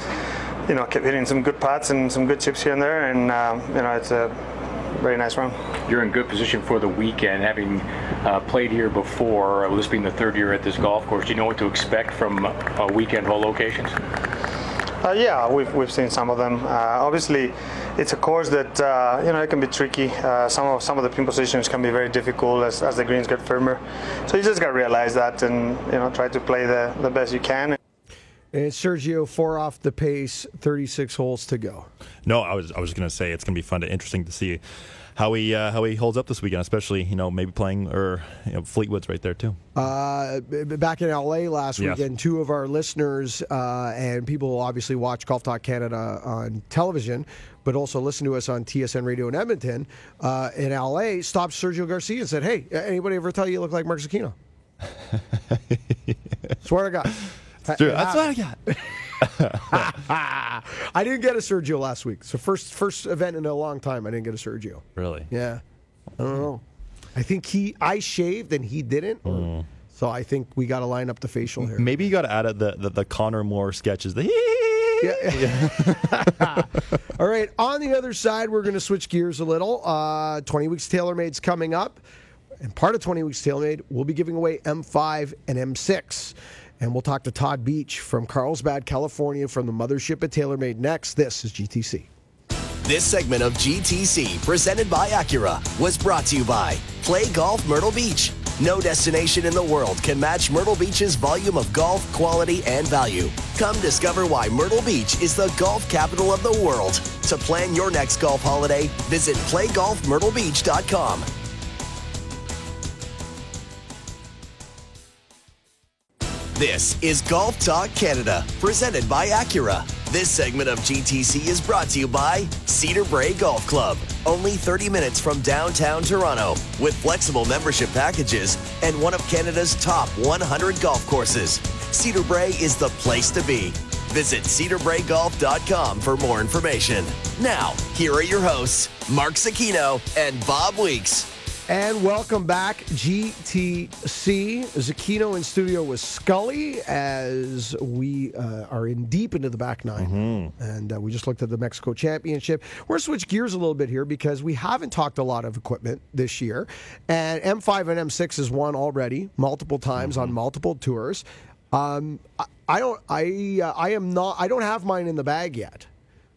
S8: you know, kept hitting some good putts and some good chips here and there, and um, you know, it's a very nice round.
S9: You're in good position for the weekend, having uh, played here before. uh, This being the third year at this golf course, do you know what to expect from uh, weekend hole locations?
S8: Uh, yeah, we've, we've seen some of them. Uh, obviously, it's a course that uh, you know it can be tricky. Uh, some of some of the pin positions can be very difficult as, as the greens get firmer. So you just got to realize that and you know try to play the, the best you can.
S2: And Sergio, four off the pace, 36 holes to go.
S3: No, I was I was going to say it's going to be fun to interesting to see how he uh, how he holds up this weekend, especially you know maybe playing or you know, Fleetwood's right there too.
S2: Uh, b- b- back in LA last
S3: Yes.
S2: weekend, two of our listeners uh, and people who obviously watch Golf Talk Canada on television, but also listen to us on TSN Radio in Edmonton, uh, in LA, stopped Sergio Garcia and said, "Hey, anybody ever tell you you look like Mark Zecchino?" Swear to God.
S3: Dude, that's what I got.
S2: I didn't get a Sergio last week. So first first event in a long time I didn't get a Sergio.
S3: Really?
S2: Yeah. I don't know. I think he I shaved and he didn't. or- So I think we got to line up the facial hair.
S3: Maybe you got to add the, the the Conor Moore sketches. The
S2: All right. On the other side, we're going to switch gears a little. Uh, 20 Weeks TaylorMade's coming up. And part of 20 Weeks TaylorMade, we'll be giving away M5 and M6. And we'll talk to Todd Beach from Carlsbad, California, from the mothership at TaylorMade next. This is GTC.
S1: This segment of GTC, presented by Acura, was brought to you by Play Golf Myrtle Beach. No destination in the world can match Myrtle Beach's volume of golf, quality, and value. Come discover why Myrtle Beach is the golf capital of the world. To plan your next golf holiday, visit playgolfmyrtlebeach.com. This is Golf Talk Canada, presented by Acura. This segment of GTC is brought to you by Cedar Brae Golf Club. Only 30 minutes from downtown Toronto with flexible membership packages and one of Canada's top 100 golf courses. Cedar Brae is the place to be. Visit cedarbraegolf.com for more information. Now, here are your hosts, Mark Zecchino and Bob Weeks.
S2: And welcome back, GTC. Zecchino in studio with Scully as we uh, are in deep into the back 9
S3: Mm-hmm.
S2: And uh, we just looked at the Mexico Championship. We're going to switch gears a little bit here because we haven't talked a lot of equipment this year. And M5 and M6 has won already multiple times
S3: Mm-hmm.
S2: on multiple tours. Um, I, I don't. I uh, I am not. I don't have mine in the bag yet.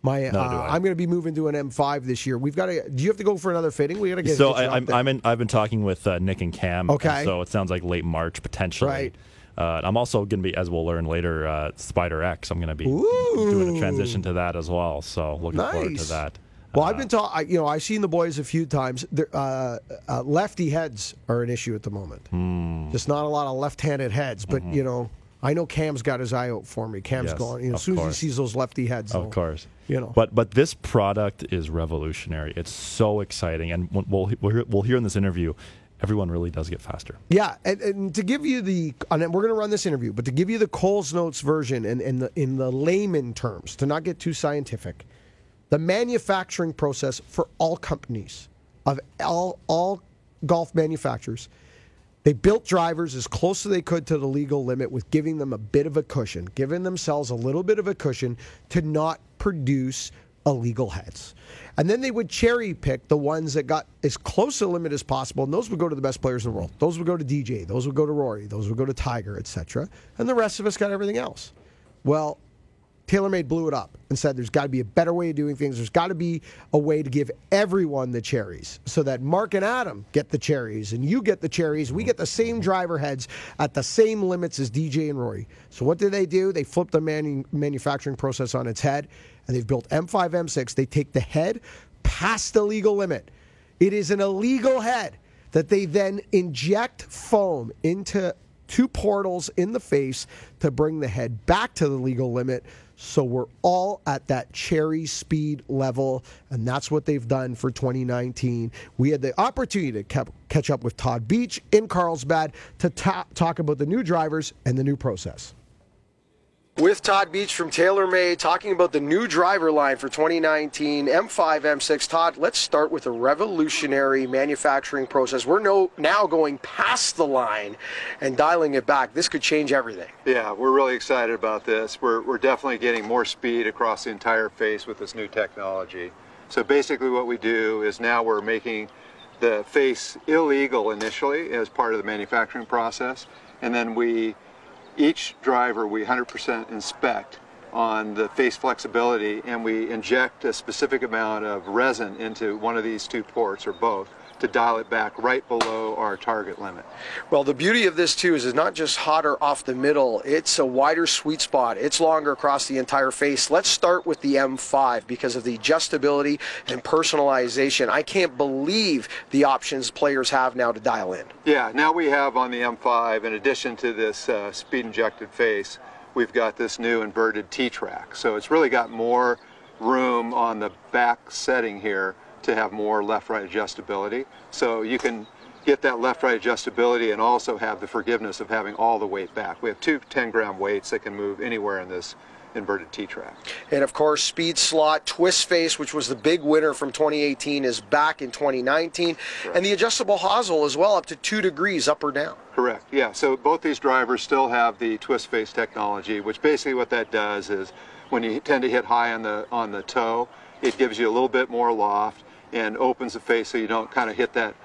S2: My, uh. I'm going to be moving to an M5 this year. We've got to. Do you have to go for another fitting? We got to get.
S3: So I, I'm, I'm in, I've been talking with uh, Nick and Cam.
S2: Okay.
S3: So it sounds like late March potentially.
S2: Right.
S3: Uh, I'm also going to be, as we'll learn later, uh, Spider X. I'm going to be doing a transition to that as well. So looking forward to that.
S2: Well,
S3: Uh,
S2: I've been talking. You know, I've seen the boys a few times. Uh, uh, lefty heads are an issue at the moment.
S3: Hmm.
S2: Just not a lot of left-handed heads. But you know, I know Cam's got his eye out for me. Cam's
S3: Mm-hmm. Yes,
S2: going. You know, as soon as he sees those lefty heads,
S3: Of course.
S2: You know.
S3: But but this product is revolutionary. It's so exciting, and we'll we'll, we'll hear, we'll hear in this interview, everyone really does get faster.
S2: Yeah, and, and to give you the, and we're going to run this interview, but to give you the Coles Notes version and in the in the layman terms, to not get too scientific, the manufacturing process for all companies of all all golf manufacturers, they built drivers as close as they could to the legal limit with giving them a bit of a cushion, giving themselves a little bit of a cushion to not produce illegal heads. And then they would cherry pick the ones that got as close to the limit as possible, and those would go to the best players in the world. Those would go to DJ, those would go to Rory, those would go to Tiger, etc. And the rest of us got everything else. Well, TaylorMade blew it up and said there's got to be a better way of doing things. There's got to be a way to give everyone the cherries so that Mark and Adam get the cherries and you get the cherries. We get the same driver heads at the same limits as DJ and Rory. So what did they do? They flipped the manu- manufacturing process on its head and they've built M5, M6. They take the head past the legal limit. It is an illegal head that they then inject foam into two portals in the face to bring the head back to the legal limit. So we're all at that cherry speed level, and that's what they've done for 2019. We had the opportunity to catch up with Todd Beach in Carlsbad to ta- talk about the new drivers and the new process. With Todd Beach from TaylorMade talking about the new driver line for 2019 M5, M6. Todd, let's start with a revolutionary manufacturing process. We're no, now going past the line and dialing it back. This could change everything.
S10: Yeah, we're really excited about this. We're, we're definitely getting more speed across the entire face with this new technology. So basically, what we do is now we're making the face illegal initially as part of the manufacturing process, and then we each driver we 100% inspect on the face flexibility and we inject a specific amount of resin into one of these two ports or both to dial it back right below our target limit.
S2: Well, the beauty of this too is it's not just hotter off the middle, it's a wider sweet spot. It's longer across the entire face. Let's start with the M5 because of the adjustability and personalization. I can't believe the options players have now to dial in.
S10: Yeah, now we have on the M5, in addition to this uh, speed injected face, we've got this new inverted T-track. So it's really got more room on the back setting here to have more left-right adjustability. So you can get that left-right adjustability and also have the forgiveness of having all the weight back. We have two 10-gram weights that can move anywhere in this inverted T-track.
S2: And of course, Speed Slot, Twist Face, which was the big winner from 2018, is back in 2019. And the adjustable hosel as well, up to two degrees up or down.
S10: Correct. Yeah. So both these drivers still have the twist face technology, which basically what that does is when you tend to hit high on the on the toe, it gives you a little bit more loft and opens the face so you don't kind of hit that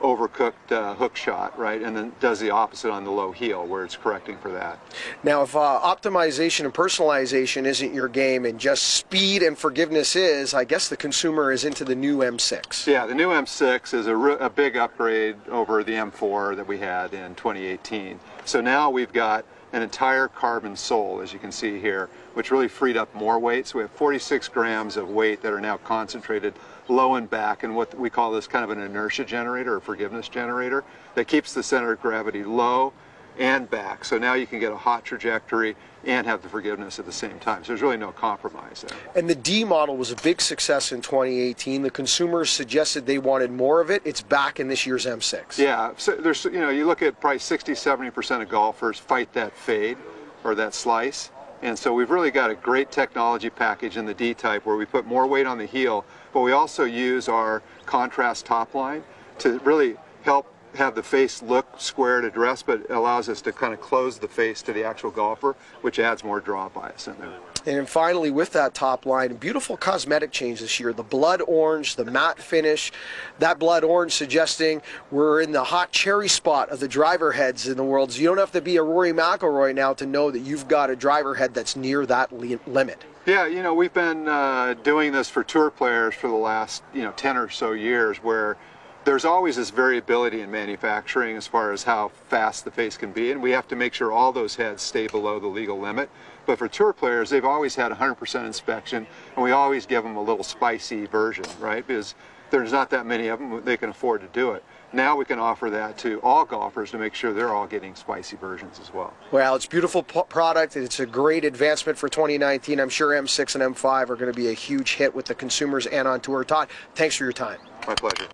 S10: overcooked uh, hook shot, right? And then does the opposite on the low heel where it's correcting for that.
S2: Now, if uh, optimization and personalization isn't your game and just speed and forgiveness is, I guess the consumer is into the new M6.
S10: Yeah, the new M6 is a, a big upgrade over the M4 that we had in 2018. So now we've got an entire carbon sole, as you can see here, which really freed up more weight. So we have 46 grams of weight that are now concentrated low and back, and what we call this kind of an inertia generator or forgiveness generator that keeps the center of gravity low and back. So now you can get a hot trajectory and have the forgiveness at the same time. So there's really no compromise there.
S2: And the D model was a big success in 2018. The consumers suggested they wanted more of it. It's back in this year's M6.
S10: Yeah, so there's you know you look at probably 60, 70 percent of golfers fight that fade or that slice, and so we've really got a great technology package in the D type where we put more weight on the heel, but we also use our contrast top line to really help have the face look square to dress, but allows us to kind of close the face to the actual golfer, which adds more draw bias in there.
S2: And finally, with that top line, beautiful cosmetic change this year. The blood orange, the matte finish, that blood orange suggesting we're in the hot cherry spot of the driver heads in the world. So you don't have to be a Rory McIlroy now to know that you've got a driver head that's near that li- limit.
S10: Yeah, you know, we've been uh, doing this for tour players for the last, you know, 10 or so years where there's always this variability in manufacturing as far as how fast the face can be, and we have to make sure all those heads stay below the legal limit. But for tour players, they've always had 100% inspection, and we always give them a little spicy version, right? Because there's not that many of them, they can afford to do it. Now we can offer that to all golfers to make sure they're all getting spicy versions as well.
S2: Well, it's a beautiful p- product. It's a great advancement for 2019. I'm sure M6 and M5 are going to be a huge hit with the consumers and on tour. Todd, thanks for your time.
S10: My pleasure.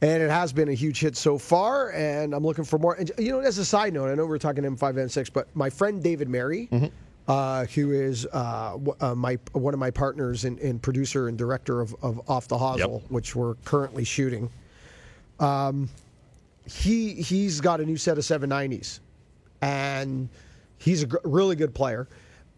S2: And it has been a huge hit so far, and I'm looking for more. And, you know, as a side note, I know we're talking M5, and M6, but my friend David Mary, uh, who is uh, w- uh, my one of my partners and, and producer and director of, of Off the Hosel, which we're currently shooting, um, he he's got a new set of 790s, and he's a gr- really good player.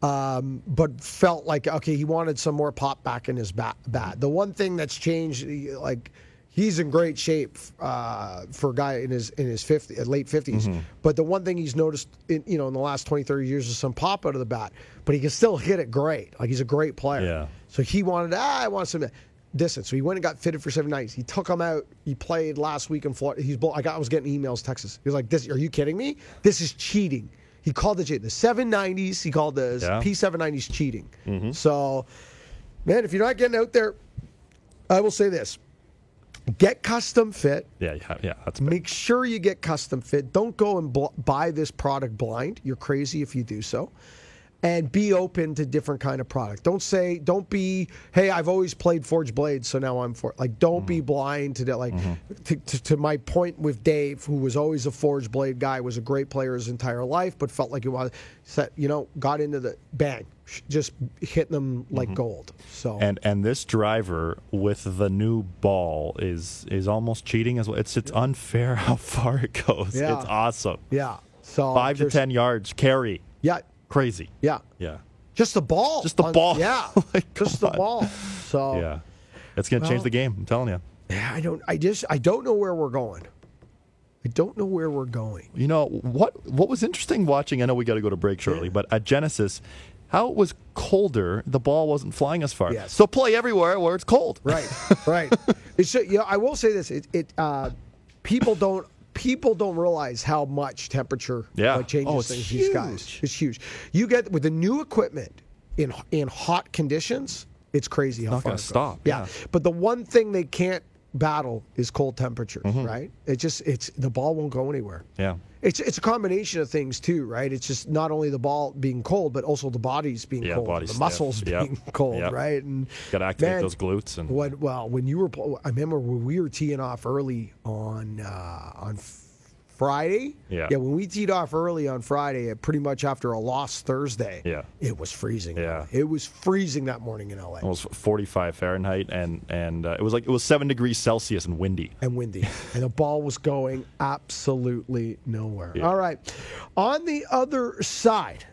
S2: Um, but felt like okay, he wanted some more pop back in his bat. bat. The one thing that's changed, like he's in great shape uh, for a guy in his in his 50, late 50s. But the one thing he's noticed, in, you know, in the last 20, 30 years is some pop out of the bat. But he can still hit it great. Like he's a great player.
S3: Yeah.
S2: So he wanted, ah, I want some distance. So he went and got fitted for seven nights. He took him out. He played last week in Florida. He's, I, got, I was getting emails, Texas. He was like, "This, are you kidding me? This is cheating." He called the. The 790s. He called the
S3: Yeah.
S2: P790s cheating. Mm-hmm. So, man, if you're not getting out there, I will say this: get custom fit.
S3: Yeah, yeah, yeah. That's big.
S2: Make sure you get custom fit. Don't go and bl- buy this product blind. You're crazy if you do so. And be open to different kind of product. Don't say, don't be, hey, I've always played Forged Blades, so now I'm for like. Don't be mm-hmm. blind to that. Like, mm-hmm. to, to, to my point with Dave, who was always a Forged Blade guy, was a great player his entire life, but felt like he was, set, you know, got into the bang, just hitting them like mm-hmm. gold. So
S3: And and this driver with the new ball is is almost cheating as well. It's it's unfair how far it goes.
S2: Yeah.
S3: It's awesome.
S2: yeah, so
S3: Five to ten yards carry.
S2: Yeah,
S3: Crazy.
S2: yeah.
S3: Yeah.
S2: Just the ball.
S3: Just the
S2: on-
S3: ball.
S2: Yeah.
S3: Like,
S2: just
S3: come
S2: the ball. So
S3: Yeah. It's gonna
S2: Well-
S3: change the game. I'm telling you.
S2: yeah, I don't. I just. I don't know where we're going. I don't know where we're going.
S3: You know what? What was interesting watching? I know we got to go to break shortly, but at Genesis, how it was colder, the ball wasn't flying as far.
S2: Yes.
S3: So play everywhere where it's cold.
S2: Right. right. It's. You know, I will say this. It. it uh, people don't. People don't realize how much temperature
S3: Yeah.
S2: uh, changes
S3: Oh, it's
S2: things. These guys. It's huge. You get with the new equipment in in hot conditions. It's crazy how
S3: not
S2: far
S3: gonna stop,
S2: Yeah.
S3: yeah.
S2: But the one thing they can't battle is cold temperatures.
S3: Mm-hmm.
S2: Right. It just. It's the ball won't go anywhere.
S3: Yeah.
S2: It's it's a combination of things too, right? It's just not only the ball being cold, but also the body's being
S3: Yeah,
S2: cold,
S3: body's
S2: the
S3: stiff.
S2: muscles
S3: Yep.
S2: being cold,
S3: Yep.
S2: right? And
S3: Got to activate
S2: man,
S3: those glutes and
S2: When, well, when you were, I remember when we were teeing off early on uh, on Friday.
S3: Yeah.
S2: yeah. When we teed off early on Friday, uh, pretty much after a lost Thursday.
S3: Yeah.
S2: it was freezing.
S3: Yeah.
S2: it was freezing that morning in LA
S3: it was 45 Fahrenheit, and and uh, it was like it was seven degrees Celsius and windy.
S2: and windy, and the ball was going absolutely nowhere.
S3: Yeah.
S2: All right, on the other side.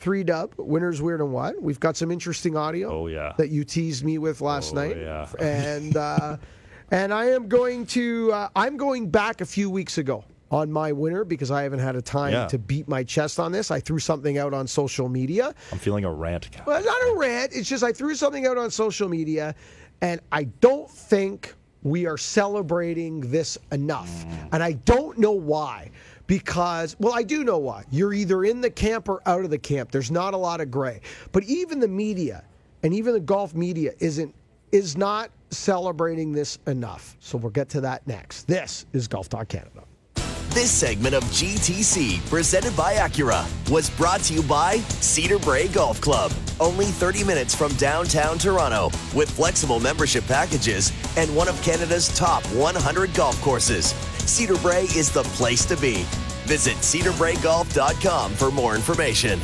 S2: Three dub, winners, weird and what? We've got some interesting audio.
S3: Oh, yeah.
S2: that you teased me with last
S3: Oh,
S2: night.
S3: yeah.
S2: and uh, and I am going to uh, I'm going back a few weeks ago on my winner because I haven't had a time
S3: Yeah.
S2: to beat my chest on this. I threw something out on social media.
S3: I'm feeling a rant.
S2: Well, not a rant. It's just I threw something out on social media, and I don't think we are celebrating this enough. Mm. And I don't know why. Because, well, I do know why. You're either in the camp or out of the camp. There's not a lot of gray. But even the media and even the golf media isn't is not celebrating this enough. So we'll get to that next. This is Golf Talk Canada.
S1: This segment of GTC, presented by Acura, was brought to you by Cedar Brae Golf Club. Only 30 minutes from downtown Toronto, with flexible membership packages and one of Canada's top 100 golf courses. Cedar Brae is the place to be. Visit cedarbraegolf.com for more information.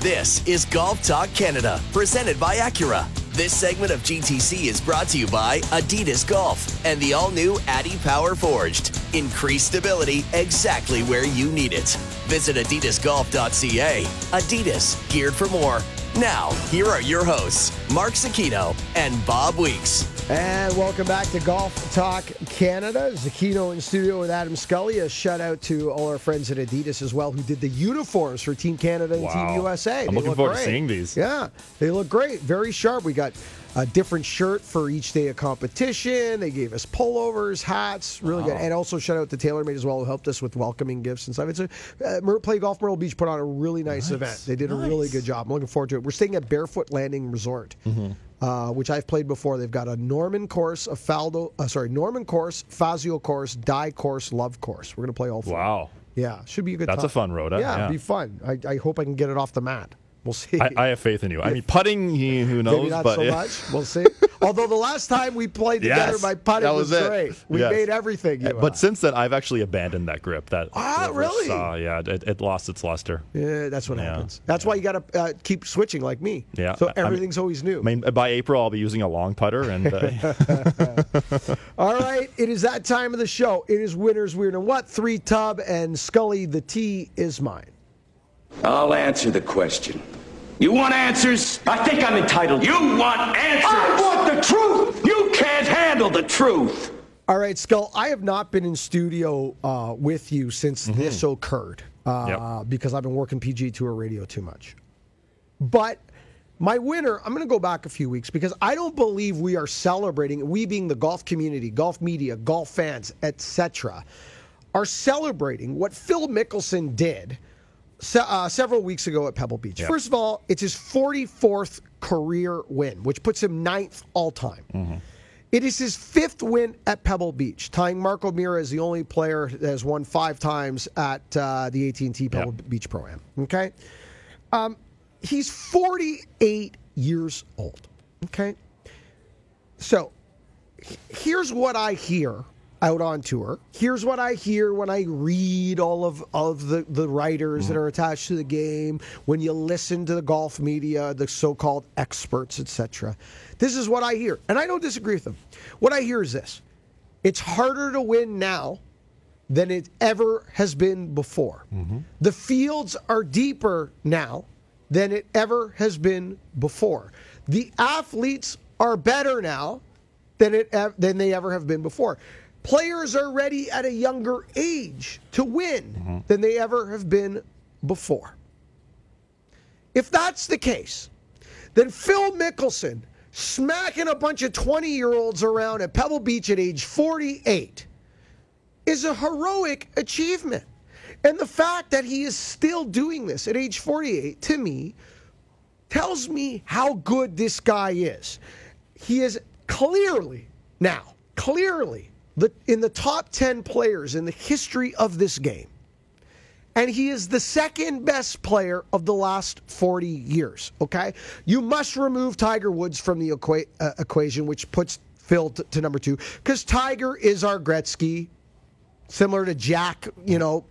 S1: This is Golf Talk Canada, presented by Acura. This segment of GTC is brought to you by Adidas Golf and the all new Addy Power Forged. Increased stability exactly where you need it. Visit adidasgolf.ca. Adidas, geared for more. Now, here are your hosts, Mark Zecchino and Bob Weeks.
S2: And welcome back to Golf Talk Canada. Zecchino in studio with Adam Scully. A shout out to all our friends at Adidas as well who did the uniforms for Team Canada and
S3: Wow.
S2: Team USA.
S3: I'm
S2: They
S3: looking
S2: look
S3: forward to seeing these.
S2: Yeah, they look great. Very sharp. We got a different shirt for each day of competition. They gave us pullovers, hats, really good. And also shout out to TaylorMade as well, who helped us with welcoming gifts and stuff. It's a uh, Play Golf Myrtle Beach put on a really nice, event. They did a really good job. I'm looking forward to it. We're staying at Barefoot Landing Resort. Uh, which I've played before. They've got a Norman course, a Faldo, uh, sorry, Norman course, Fazio course, Dye course, Love course. We're gonna play all four.
S3: Wow.
S2: Yeah, should be a good.
S3: That's
S2: time.
S3: a fun road, huh?
S2: Yeah,
S3: Yeah.
S2: it'll be fun. I, I hope I can get it off the mat. We'll see.
S3: I, I have faith in you. I mean, putting, he, who knows?
S2: Maybe not
S3: but
S2: so
S3: yeah.
S2: much. We'll see. Although the last time we played together,
S3: Yes,
S2: my putting was,
S3: was
S2: great. We
S3: Yes.
S2: made everything. You
S3: Uh, But
S2: I.
S3: since then, I've actually abandoned that grip. That
S2: Ah,
S3: whoever
S2: really?
S3: Saw, yeah, it, it lost its luster.
S2: yeah, that's what
S3: Yeah.
S2: happens. That's why you got to uh, keep switching like me.
S3: Yeah,
S2: So
S3: I- I mean-
S2: everything's always new.
S3: I mean, by April, I'll be using a long putter, and uh,
S2: All right, it is that time of the show. It is winners, weird and what? Three tub and Scully. The tea is mine.
S11: I'll answer the question. You want answers? I think I'm entitled. You want answers? I want the truth! You can't handle the truth!
S2: All right, Skull. I have not been in studio uh, with you since this occurred uh, because I've been working PGA Tour radio too much. But my winner, I'm going to go back a few weeks because I don't believe we are celebrating. We being the golf community, golf media, golf fans, etc., are celebrating what Phil Mickelson did se- uh, several weeks ago at Pebble Beach.
S3: Yep.
S2: First of all, it's his 44th career win, which puts him ninth all time. It is his fifth win at Pebble Beach, tying Mark O'Meara as the only player that has won five times at uh, the AT&T Pebble Beach Pro Am. Okay, um, he's 48 years old. Okay, so here's what I hear out on tour. Here's what I hear when I read all of, of the, the writers that mm-hmm. are attached to the game, when you listen to the golf media, the so called experts, etc. This is what I hear. And I don't disagree with them. What I hear is this it's harder to win now than it ever has been before. Mm-hmm. The fields are deeper now than it ever has been before. The athletes are better now than it than they ever have been before. Players are ready at a younger age to win mm-hmm. than they ever have been before. If that's the case, then Phil Mickelson smacking a bunch of 20 year olds around at Pebble Beach at age 48 is a heroic achievement. And the fact that he is still doing this at age 48, to me, tells me how good this guy is. He is clearly, now, clearly, the, in the top 10 players in the history of this game. And he is the second best player of the last 40 years. Okay? You must remove Tiger Woods from the equa- uh, equation, which puts Phil t- to number two, because Tiger is our Gretzky, similar to Jack, you know,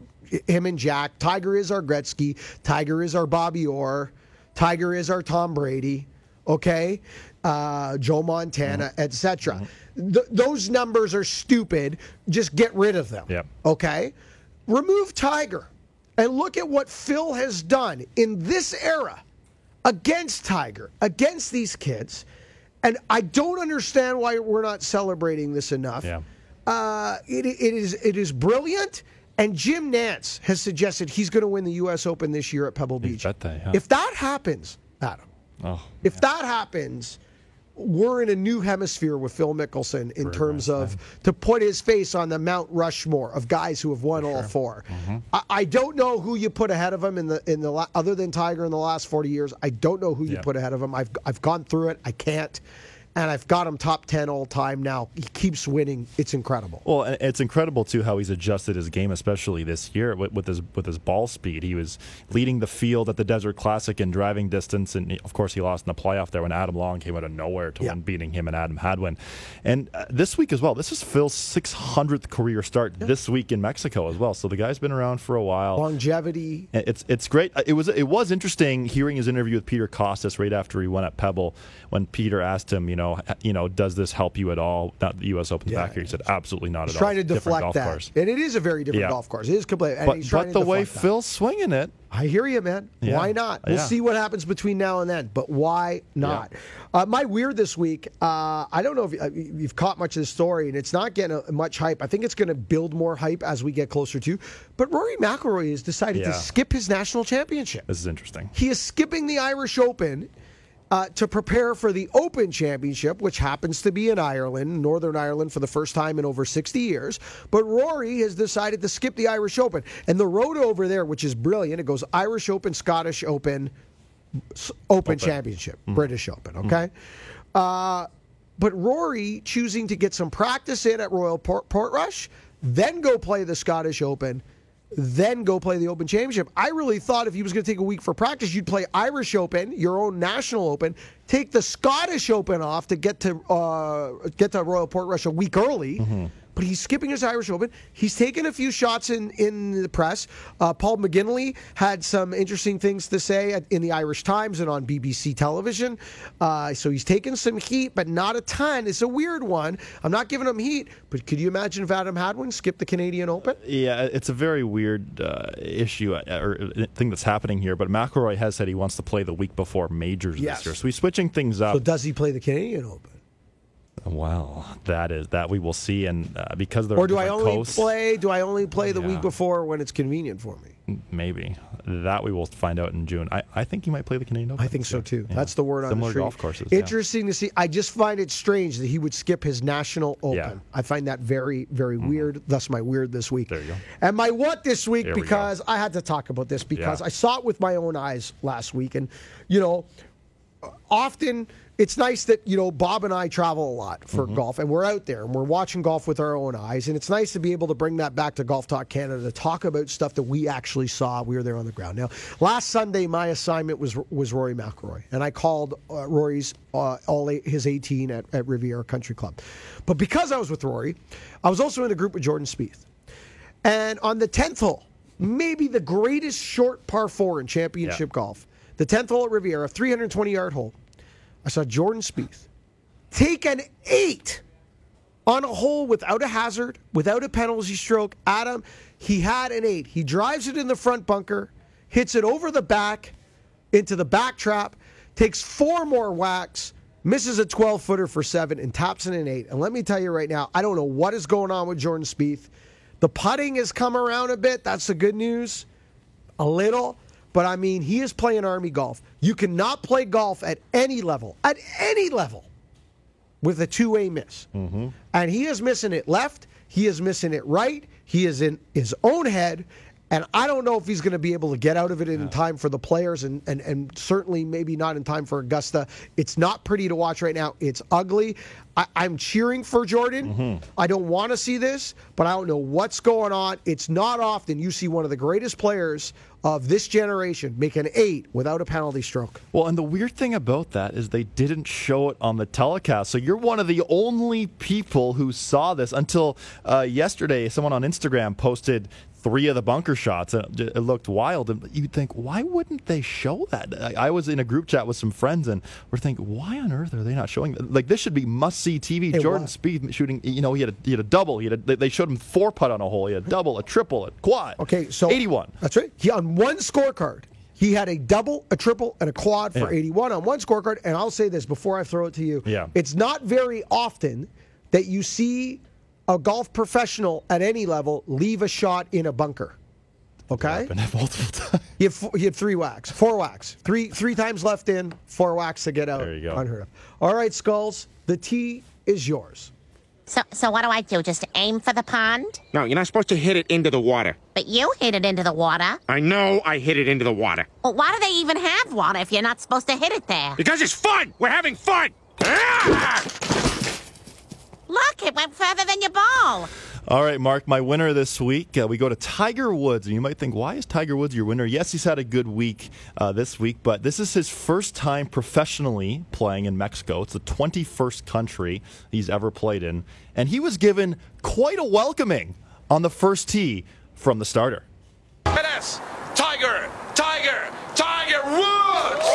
S2: him and Jack. Tiger is our Gretzky. Tiger is our Bobby Orr. Tiger is our Tom Brady. Okay, uh, Joe Montana, etc. Th- those numbers are stupid. Just get rid of them.
S3: Yep.
S2: Okay, remove Tiger, and look at what Phil has done in this era against Tiger, against these kids. And I don't understand why we're not celebrating this enough.
S3: Yeah.
S2: Uh, it, it is it is brilliant. And Jim Nantz has suggested he's going to win the U.S. Open this year at Pebble Beach.
S3: huh?
S2: If that happens, Adam,
S3: oh,
S2: if that happens, we're in a new hemisphere with Phil Mickelson in terms of to put his face on the Mount Rushmore of guys who have won all 4 mm-hmm. I, I don't know who you put ahead of him in the in the other than Tiger in the last forty years. I don't know who you
S3: Yeah.
S2: put ahead of him. I've I've gone through it. I can't. And I've got him top 10 all time now. He keeps winning. It's incredible.
S3: Well, it's incredible too how he's adjusted his game, especially this year with, with his with his ball speed. He was leading the field at the Desert Classic in driving distance, and of course he lost in the playoff there when Adam Long came out of nowhere to
S2: Yeah.
S3: win, beating him and Adam Hadwin. And uh, this week as well, this is Phil's 600th career start this week in Mexico as well. So the guy's been around for a while.
S2: Longevity.
S3: It's it's great. Uh, It was it was interesting hearing his interview with Peter Kostis right after he went at Pebble when Peter asked him, you know, h- you know, does this help you at all? Not the U.S. Open's
S2: Yeah.
S3: back here. He said, absolutely not at all.
S2: trying to deflect that.
S3: course.
S2: And it is a very different
S3: Yeah.
S2: golf course. It is completely. and
S3: But,
S2: he's trying
S3: but the way
S2: that.
S3: Phil's swinging it,
S2: I hear you, man.
S3: Yeah.
S2: Why not? We'll see what happens between now and then. But why not? Uh, my weird this week. Uh, I don't know if uh, you've caught much of the story, and it's not getting uh much hype. I think it's going to build more hype as we get closer to. But Rory McIlroy has decided to skip his national championship.
S3: this is interesting.
S2: He is skipping the Irish Open uh, to prepare for the Open Championship, which happens to be in Ireland, Northern Ireland, for the first time in over 60 years. But Rory has decided to skip the Irish Open. And the road over there, which is brilliant, it goes Irish Open, Scottish Open, S- Open, Championship, British Open, okay? Uh, but Rory choosing to get some practice in at Royal Port- Portrush, then go play the Scottish Open, then go play the Open Championship. I really thought if he was going to take a week for practice, you'd play Irish Open, your own national Open, take the Scottish Open off to get to uh, get to Royal Portrush a week early. But he's skipping his Irish Open. He's taken a few shots in, in the press. Uh, Paul McGinley had some interesting things to say at, in the Irish Times and on BBC television. Uh, so he's taken some heat, but not a ton. It's a weird one. I'm not giving him heat, but could you imagine if Adam Hadwin skipped the Canadian Open?
S3: Yeah, it's a very weird uh, issue uh, or uh, thing that's happening here. But McIlroy has said he wants to play the week before majors
S2: Yes.
S3: this year, so he's switching things up.
S2: So does he play the Canadian Open?
S3: Well, that is that we will see, and uh, because they're
S2: Or do I only
S3: coasts,
S2: play? Do I only play the
S3: Yeah.
S2: week before when it's convenient for me?
S3: maybe that we will find out in June. I, I think he might play the Canadian Open.
S2: I think so too.
S3: Yeah.
S2: That's the word on
S3: Similar
S2: the street.
S3: golf courses. yeah.
S2: Interesting to see. I just find it strange that he would skip his national open.
S3: Yeah. Mm-hmm.
S2: I find that very, very weird. Thus, my weird this week.
S3: There you go.
S2: And my what this week
S3: There we
S2: because I had to talk about this because
S3: Yeah.
S2: I saw it with my own eyes last week, and you know, often it's nice that you know Bob and I travel a lot for
S3: Mm-hmm.
S2: golf, and we're out there and we're watching golf with our own eyes, and it's nice to be able to bring that back to Golf Talk Canada to talk about stuff that we actually saw. We were there on the ground. Now, last Sunday, my assignment was was Rory McIlroy, and I called uh, Rory's uh, all eight, his 18 at, at Riviera Country Club. But because I was with Rory, I was also in a group with Jordan Spieth, and on the 10th hole, maybe the greatest short par four in championship golf, the 10th hole at Riviera, 320 yard hole. I saw Jordan Spieth take an eight on a hole without a hazard, without a penalty stroke. Adam, he had an eight. He drives it in the front bunker, hits it over the back into the back trap, takes four more whacks, misses a 12 footer for seven, and taps in an eight. And let me tell you right now, I don't know what is going on with Jordan Spieth. The putting has come around a bit. That's the good news a little, but I mean, he is playing Army golf. You cannot play golf at any level, at any level, with a two way miss. Mm-hmm. And he is missing it left, he is missing it right, he is in his own head. And I don't know if he's going to be able to get out of it in time for the players, and, and, and certainly maybe not in time for Augusta. It's not pretty to watch right now. It's ugly. I, I'm cheering for Jordan. I don't want to see this, but I don't know what's going on. It's not often you see one of the greatest players of this generation make an eight without a penalty stroke.
S3: Well, and the weird thing about that is they didn't show it on the telecast. So you're one of the only people who saw this until uh, yesterday. Someone on Instagram posted three of the bunker shots, and it looked wild. And you'd think, why wouldn't they show that? I I was in a group chat with some friends, and we're thinking, why on earth are they not showing? That? Like this should be must see TV.
S2: It
S3: Jordan
S2: was.
S3: Spieth shooting. You know, he had a, he had a double. He had a, they- showed him four putt on a hole. He had a double, a triple, a quad.
S2: Okay, so
S3: 81.
S2: That's right. He on one scorecard. He had a double, a triple, and a quad for
S3: Yeah.
S2: 81 on one scorecard. And I'll say this before I throw it to you.
S3: Yeah.
S2: It's not very often that you see a golf professional at any level leave a shot in a bunker. Okay?
S3: Happened multiple times.
S2: He had, four, he had three whacks, four whacks, three three times left in, four whacks to get out.
S3: There you go.
S2: Unheard of. All right, Skulls, the tee is yours.
S12: So, so what do I do? Just aim for the pond?
S13: No, you're not supposed to hit it into the water.
S12: But you hit it into the water.
S13: I know I hit it into the water.
S12: Well, why do they even have water if you're not supposed to hit it there?
S13: Because it's fun! We're having fun! Ah!
S12: Look, it went further than your ball.
S3: All right, Mark, my winner this week. Uh, we go to Tiger Woods. And you might think, why is Tiger Woods your winner? Yes, he's had a good week uh, this week, but this is his first time professionally playing in Mexico. It's the 21st country he's ever played in. And he was given quite a welcoming on the first tee from the starter.
S14: It is Tiger, Tiger, Tiger Woods!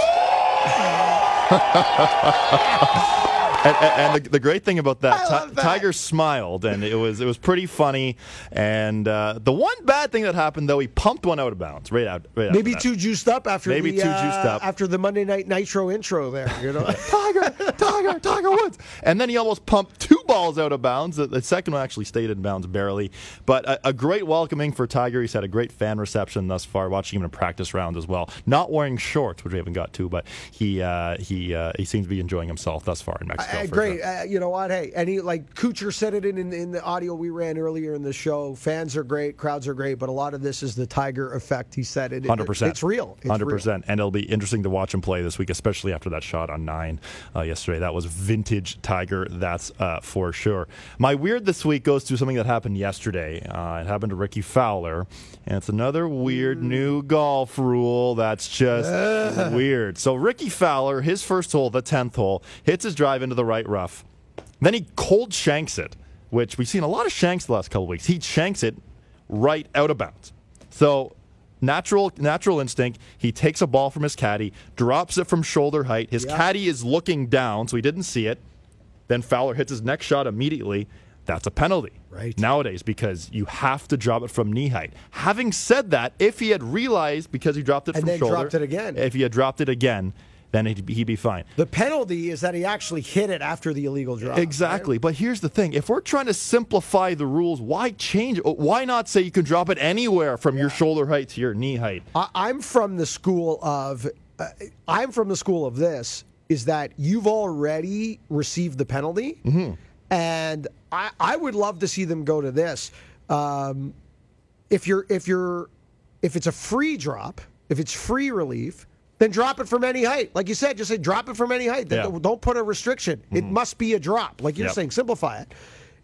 S3: and, and, and the, the, great thing about that, Ti- that, Tiger smiled, and it was it was pretty funny. And uh, the one bad thing that happened, though, he pumped one out of bounds, right out. Right
S2: Maybe too juiced up after
S3: Maybe
S2: the,
S3: too
S2: uh,
S3: juiced up
S2: after the Monday Night Nitro intro. There, you know,
S3: Tiger, Tiger, Tiger Woods, and then he almost pumped two balls out of bounds. The, the second one actually stayed in bounds barely, but a, a, great welcoming for Tiger. He's had a great fan reception thus far. Watching him in practice rounds as well, not wearing shorts, which we haven't got to, but he uh, he uh, he seems to be enjoying himself thus far in Mexico.
S2: Uh, great. Sure. you know what? Hey, and he like Kuchar said it in, in, in the audio we ran earlier in the show. Fans are great, crowds are great, but a lot of this is the Tiger effect. He said it.
S3: Hundred percent.
S2: It's real.
S3: Hundred percent. And it'll be interesting to watch him play this week, especially after that shot on nine uh, yesterday. That was vintage Tiger. That's uh, for sure. My weird this week goes to something that happened yesterday. Uh, it happened to Rickie Fowler, and it's another weird mm. new golf rule that's just weird. So Rickie Fowler, his first hole, the tenth hole, hits his drive into the right rough. Then he cold shanks it, which we've seen a lot of shanks the last couple weeks. He shanks it right out of bounds. So natural natural instinct. He takes a ball from his caddy, drops it from shoulder height. His caddy is looking down, so he didn't see it. Then Fowler hits his next shot immediately. That's a penalty
S2: right.
S3: nowadays because you have to drop it from knee height. Having said that, if he had realized because he dropped it
S2: and
S3: from shoulder,
S2: dropped it again,
S3: if he had dropped it again, then he'd be, he'd be fine.
S2: The penalty is that he actually hit it after the illegal drop.
S3: Exactly.
S2: Right?
S3: But here's the thing: if we're trying to simplify the rules, why change? Why not say you can drop it anywhere from yeah. your shoulder height to your knee height?
S2: I, am from the school of. Uh, I'm from the school of this is that you've already received the penalty,
S3: mm-hmm.
S2: and I, I would love to see them go to this. Um, if you're if you're if it's a free drop, if it's free relief, then drop it from any height. Like you said, just say drop it from any height. Yeah. Don't put a restriction. Mm-hmm. It must be a drop. Like you're yep. saying, simplify it.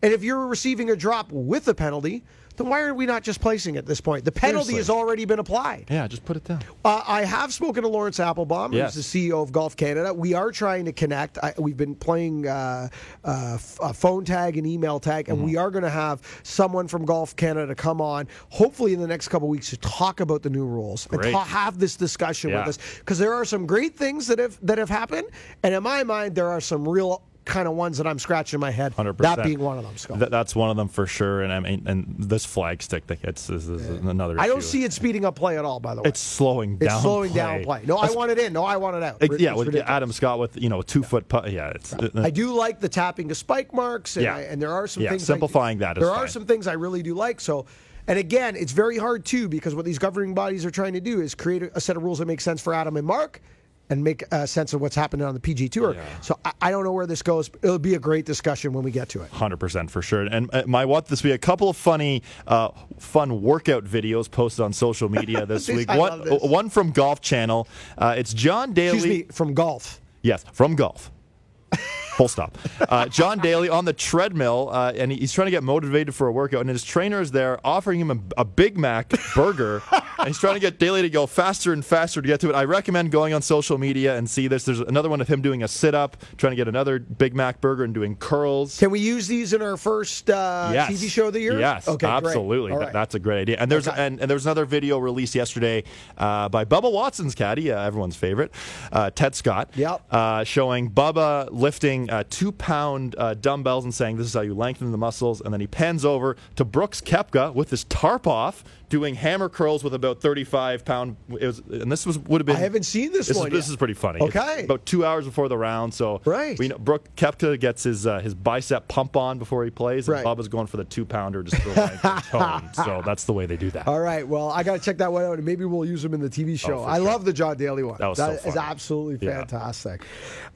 S2: And if you're receiving a drop with a penalty, then why are we not just placing it at this point? The penalty Seriously. has already been applied.
S3: Yeah, just put it down.
S2: Uh, I have spoken to Laurence Applebaum, yes. who's the CEO of Golf Canada. We are trying to connect. I, we've been playing uh, uh, phone tag and email tag, and mm-hmm. we are going to have someone from Golf Canada come on, hopefully in the next couple weeks, to talk about the new rules
S3: Great.
S2: and ta- have this discussion yeah. with us because there are some great things that have that have happened, and in my mind, there are some real kind of ones that I'm scratching my head.
S3: 100%.
S2: That being one of them. Scott.
S3: Th- that's one of them for sure. And I mean, and this flag stick that gets is, is yeah. another.
S2: I don't
S3: issue.
S2: see it speeding up play at all. By the way,
S3: it's slowing down.
S2: It's slowing
S3: play.
S2: down play. No, I want it in. No, I want it out. It,
S3: yeah, with ridiculous. Adam Scott with you know two yeah. foot putt. Yeah, it's.
S2: Yeah. I do like the tapping of spike marks. And
S3: yeah,
S2: I, and there are some
S3: yeah,
S2: things
S3: simplifying
S2: I,
S3: that.
S2: There
S3: fine.
S2: are some things I really do like. So. And again, it's very hard too because what these governing bodies are trying to do is create a set of rules that make sense for Adam and Mark, and make a sense of what's happening on the PGA Tour. Yeah. So I, I, don't know where this goes. It'll be a great discussion when we get to it.
S3: Hundred percent for sure. And uh, my what this week a couple of funny, uh, fun workout videos posted on social media this week. One,
S2: this.
S3: one from Golf Channel. Uh, it's John Daly.
S2: Excuse me, from golf.
S3: Yes, from golf. Full stop. Uh, John Daly on the treadmill, uh, and he's trying to get motivated for a workout, and his trainer is there offering him a, a Big Mac burger, and he's trying to get Daly to go faster and faster to get to it. I recommend going on social media and see this. There's another one of him doing a sit up, trying to get another Big Mac burger and doing curls.
S2: Can we use these in our first uh,
S3: yes.
S2: TV show of the year?
S3: Yes,
S2: okay,
S3: absolutely.
S2: Right.
S3: That's a great idea. And there's
S2: okay.
S3: and, and there was another video released yesterday uh, by Bubba Watson's caddy, uh, everyone's favorite, uh, Ted Scott.
S2: Yep.
S3: Uh, showing Bubba lifting two pounds uh, dumbbells and saying this is how you lengthen the muscles. And then he pans over to Brooks Koepka with his tarp off, doing hammer curls with about 35 pound. It was, and this was would have been. I
S2: haven't seen this,
S3: this
S2: one.
S3: Is, this is pretty funny.
S2: Okay.
S3: It's about two hours before the round, so
S2: right.
S3: We know Brooke Koepka gets his uh, his bicep pump on before he plays, and
S2: right.
S3: Bubba's going for the two pounder just for tone. So that's the way they do that.
S2: All right. Well, I got to check that one out, and maybe we'll use them in the TV show.
S3: Oh,
S2: I
S3: sure.
S2: love the John Daly one.
S3: That was
S2: that
S3: so
S2: is absolutely
S3: Yeah.
S2: fantastic.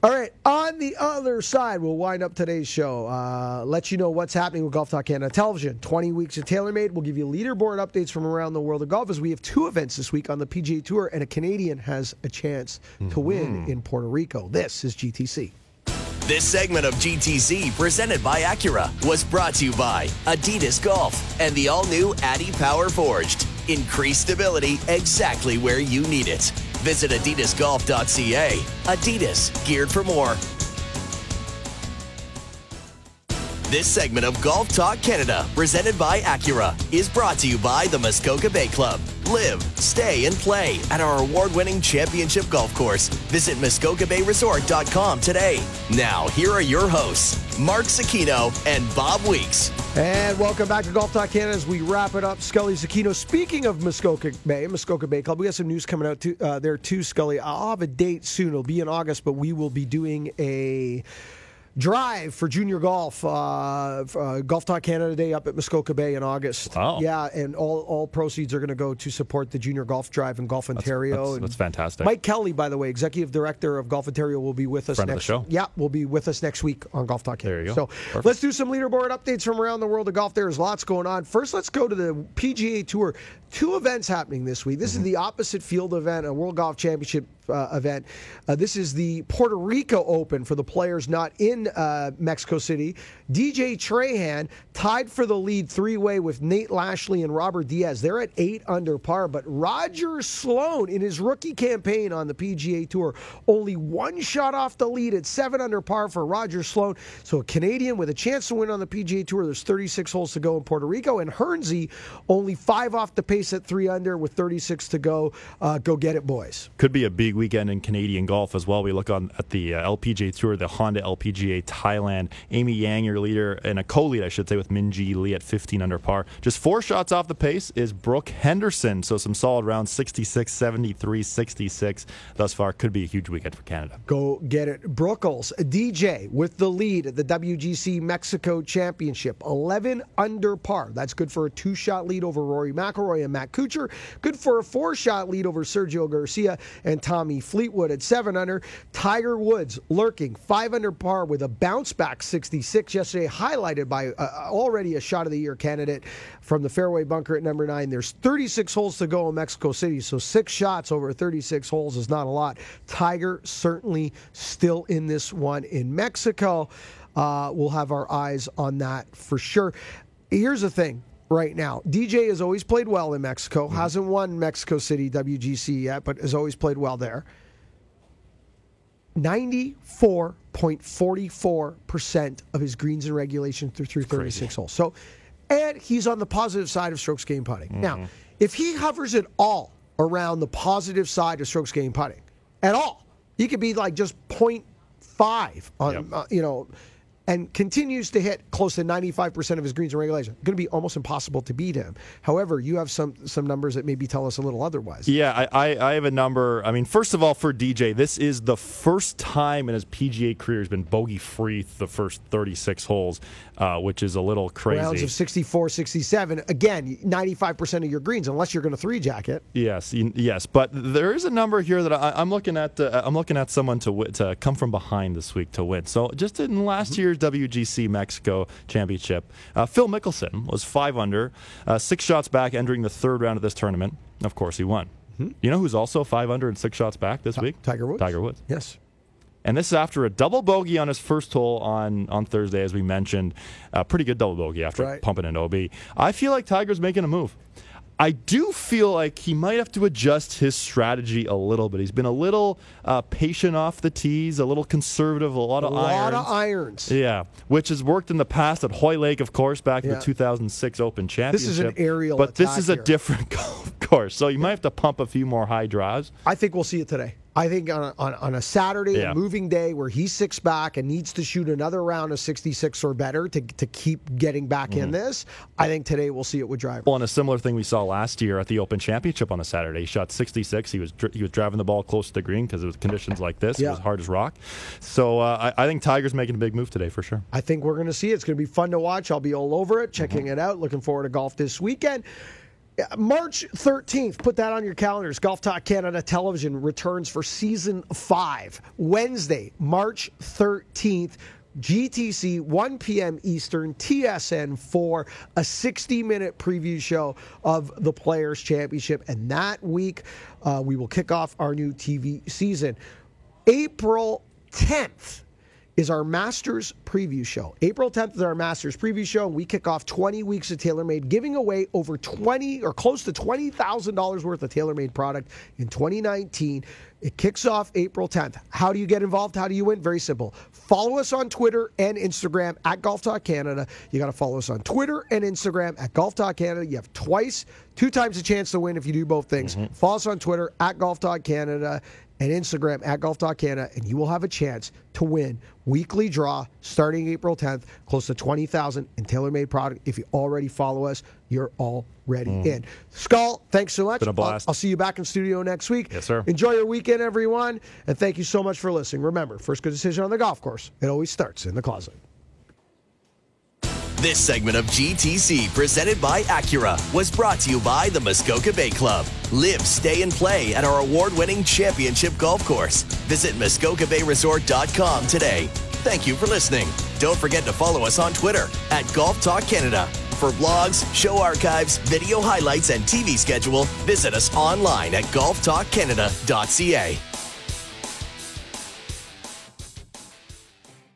S2: All right. On the other side, we'll wind up today's show. Uh, let you know what's happening with Golf Talk Canada Television. 20 weeks of TaylorMade. We'll give you leaderboard updates from around the world of golf as we have two events this week on the PGA Tour, and a Canadian has a chance to mm-hmm. win in Puerto Rico. This is GTC.
S1: This segment of GTC, presented by Acura, was brought to you by Adidas Golf and the all new Addy Power Forged. Increased stability exactly where you need it. Visit adidasgolf.ca. Adidas, geared for more. This segment of Golf Talk Canada, presented by Acura, is brought to you by the Muskoka Bay Club. Live, stay, and play at our award winning championship golf course. Visit MuskokaBayResort.com today. Now, here are your hosts, Mark Zecchino and Bob Weeks.
S2: And welcome back to Golf Talk Canada as we wrap it up. Scully Zecchino. Speaking of Muskoka Bay, Muskoka Bay Club, we got some news coming out to, uh, there too, Scully. I'll have a date soon. It'll be in August, but we will be doing a drive for junior golf, uh, uh, Golf Talk Canada Day up at Muskoka Bay in August.
S3: Wow.
S2: Yeah, and all, all proceeds are going to go to support the junior golf drive in Golf Ontario.
S3: that's-
S2: And
S3: that's fantastic.
S2: Mike Kelly, by the way, executive director of Golf Ontario, will be with us
S3: Friend of
S2: next.
S3: show.
S2: Yeah, will be with us next week on Golf Talk Canada.
S3: There you go.
S2: So
S3: Perfect.
S2: let's do some leaderboard updates from around the world of golf. There's lots going on. First, let's go to the PGA Tour. Two events happening this week. This
S3: Mm-hmm.
S2: is the opposite field event, a World Golf Championship uh, event. Uh, this is the Puerto Rico Open for the players not in uh, Mexico City. DJ Trahan tied for the lead three way with Nate Lashley and Robert Diaz. They're at eight under par, but Roger Sloan in his rookie campaign on the PGA Tour only one shot off the lead at seven under par for Roger Sloan. So a Canadian with a chance to win on the PGA Tour. There's 36 holes to go in Puerto Rico, and Hernsey only five off the pace at three under with 36 to go. Uh, go get it, boys.
S3: Could be a big weekend in Canadian golf as well. We look on at the uh, LPGA Tour, the Honda LPGA Thailand. Amy Yang, your leader, and a co-lead, I should say, with Minjee Lee at 15 under par. Just four shots off the pace is Brooke Henderson. So some solid rounds, 66, 73, 66 thus far. Could be a huge weekend for Canada.
S2: Go get it. Brookles, DJ with the lead at the WGC Mexico Championship. 11 under par. That's good for a two shot lead over Rory McIlroy and Matt Kuchar. Good for a four shot lead over Sergio Garcia and Tommy Fleetwood at 7 under. Tiger Woods lurking 5 under par with a bounce back 66 yesterday, highlighted by uh, already a shot of the year candidate from the fairway bunker at number 9. There's 36 holes to go in Mexico City, so six shots over 36 holes is not a lot. Tiger certainly still in this one in Mexico. Uh, we'll have our eyes on that for sure. Here's the thing right now. DJ has always played well in Mexico, hasn't won Mexico City WGC yet, but has always played well there. 94.44% of his greens in regulation through, through 36 holes. So, and he's on the positive side of strokes gained putting. Now, if he hovers at all around the positive side of strokes gained putting, at all, he could be like just 0.5 on, uh, you know, and continues to hit close to 95% of his greens in regulation. Going to be almost impossible to beat him. However, you have some some numbers that maybe tell us a little otherwise.
S3: Yeah, I, I, I have a number. I mean, first of all, for DJ, this is the first time in his PGA career he's been bogey free the first 36 holes, uh, which is a little crazy.
S2: Rounds of 64, 67. Again, 95% of your greens, unless you're going to three jacket.
S3: Yes, yes, but there is a number here that I, I'm looking at. Uh, I'm looking at someone to wi- to come from behind this week to win. So just in last year's WGC Mexico Championship, uh, Phil Mickelson was five under, uh, six shots back entering the third round of this tournament. Of course, he won. You know who's also five under and six shots back this week?
S2: Tiger Woods.
S3: Tiger Woods.
S2: Yes.
S3: And this is after a double bogey on his first hole on, on Thursday, as we mentioned. A pretty good double bogey after
S2: Right.
S3: pumping an OB. I feel like Tiger's making a move. I do feel like he might have to adjust his strategy a little bit. He's been a little uh, patient off the tees, a little conservative, a lot of irons.
S2: A lot of irons.
S3: Yeah, which has worked in the past at Hoylake, of course, back in the 2006 Open Championship.
S2: This is an aerial
S3: but this is a
S2: here.
S3: different golf course, so you might have to pump a few more high drives.
S2: I think we'll see it today. I think on a, on, on a Saturday,
S3: Yeah.
S2: a moving day where he's six back and needs to shoot another round of 66 or better to, to keep getting back in
S3: Mhm.
S2: this, I think today we'll see it with driver.
S3: Well, and a similar thing we saw last year at the Open Championship on a Saturday. He shot 66. He was he was driving the ball close to the green because it was conditions like this. It was hard as rock. So uh, I, I think Tiger's making a big move today for sure.
S2: I think we're going to see it. It's going to be fun to watch. I'll be all over it, checking
S3: Mm-hmm.
S2: it out. Looking forward to golf this weekend. March 13th, put that on your calendars. Golf Talk Canada Television returns for season five. Wednesday, March 13th. GTC, 1 p.m. Eastern, TSN 4, a 60 minute preview show of the Players' Championship. And that week, uh, we will kick off our new TV season. April 10th is our Masters preview show. April 10th is our Masters preview show, and we kick off 20 weeks of TaylorMade, giving away over 20 or close to $20,000 worth of TaylorMade product in 2019. It kicks off April 10th. How do you get involved? How do you win? Very simple. Follow us on Twitter and Instagram at Golf Talk Canada. You got to follow us on Twitter and Instagram at Golf Talk Canada. You have twice, two times a chance to win if you do both things. Mm-hmm. Follow us on Twitter at Golf Talk Canada and Instagram at Golf Talk Canada, and you will have a chance to win weekly draw starting April 10th, close to 20,000 in TaylorMade product. If you already follow us, you're already mm. in. Skull, thanks so much.
S3: Been a blast.
S2: I'll, I'll see you back in studio next week.
S3: Yes, sir.
S2: Enjoy your weekend, everyone, and thank you so much for listening. Remember, first good decision on the golf course, it always starts in the closet.
S1: This segment of GTC, presented by Acura, was brought to you by the Muskoka Bay Club. Live, stay, and play at our award winning championship golf course. Visit MuskokaBayResort.com today. Thank you for listening. Don't forget to follow us on Twitter at Golf Talk Canada. For blogs, show archives, video highlights, and TV schedule, visit us online at golftalkcanada.ca.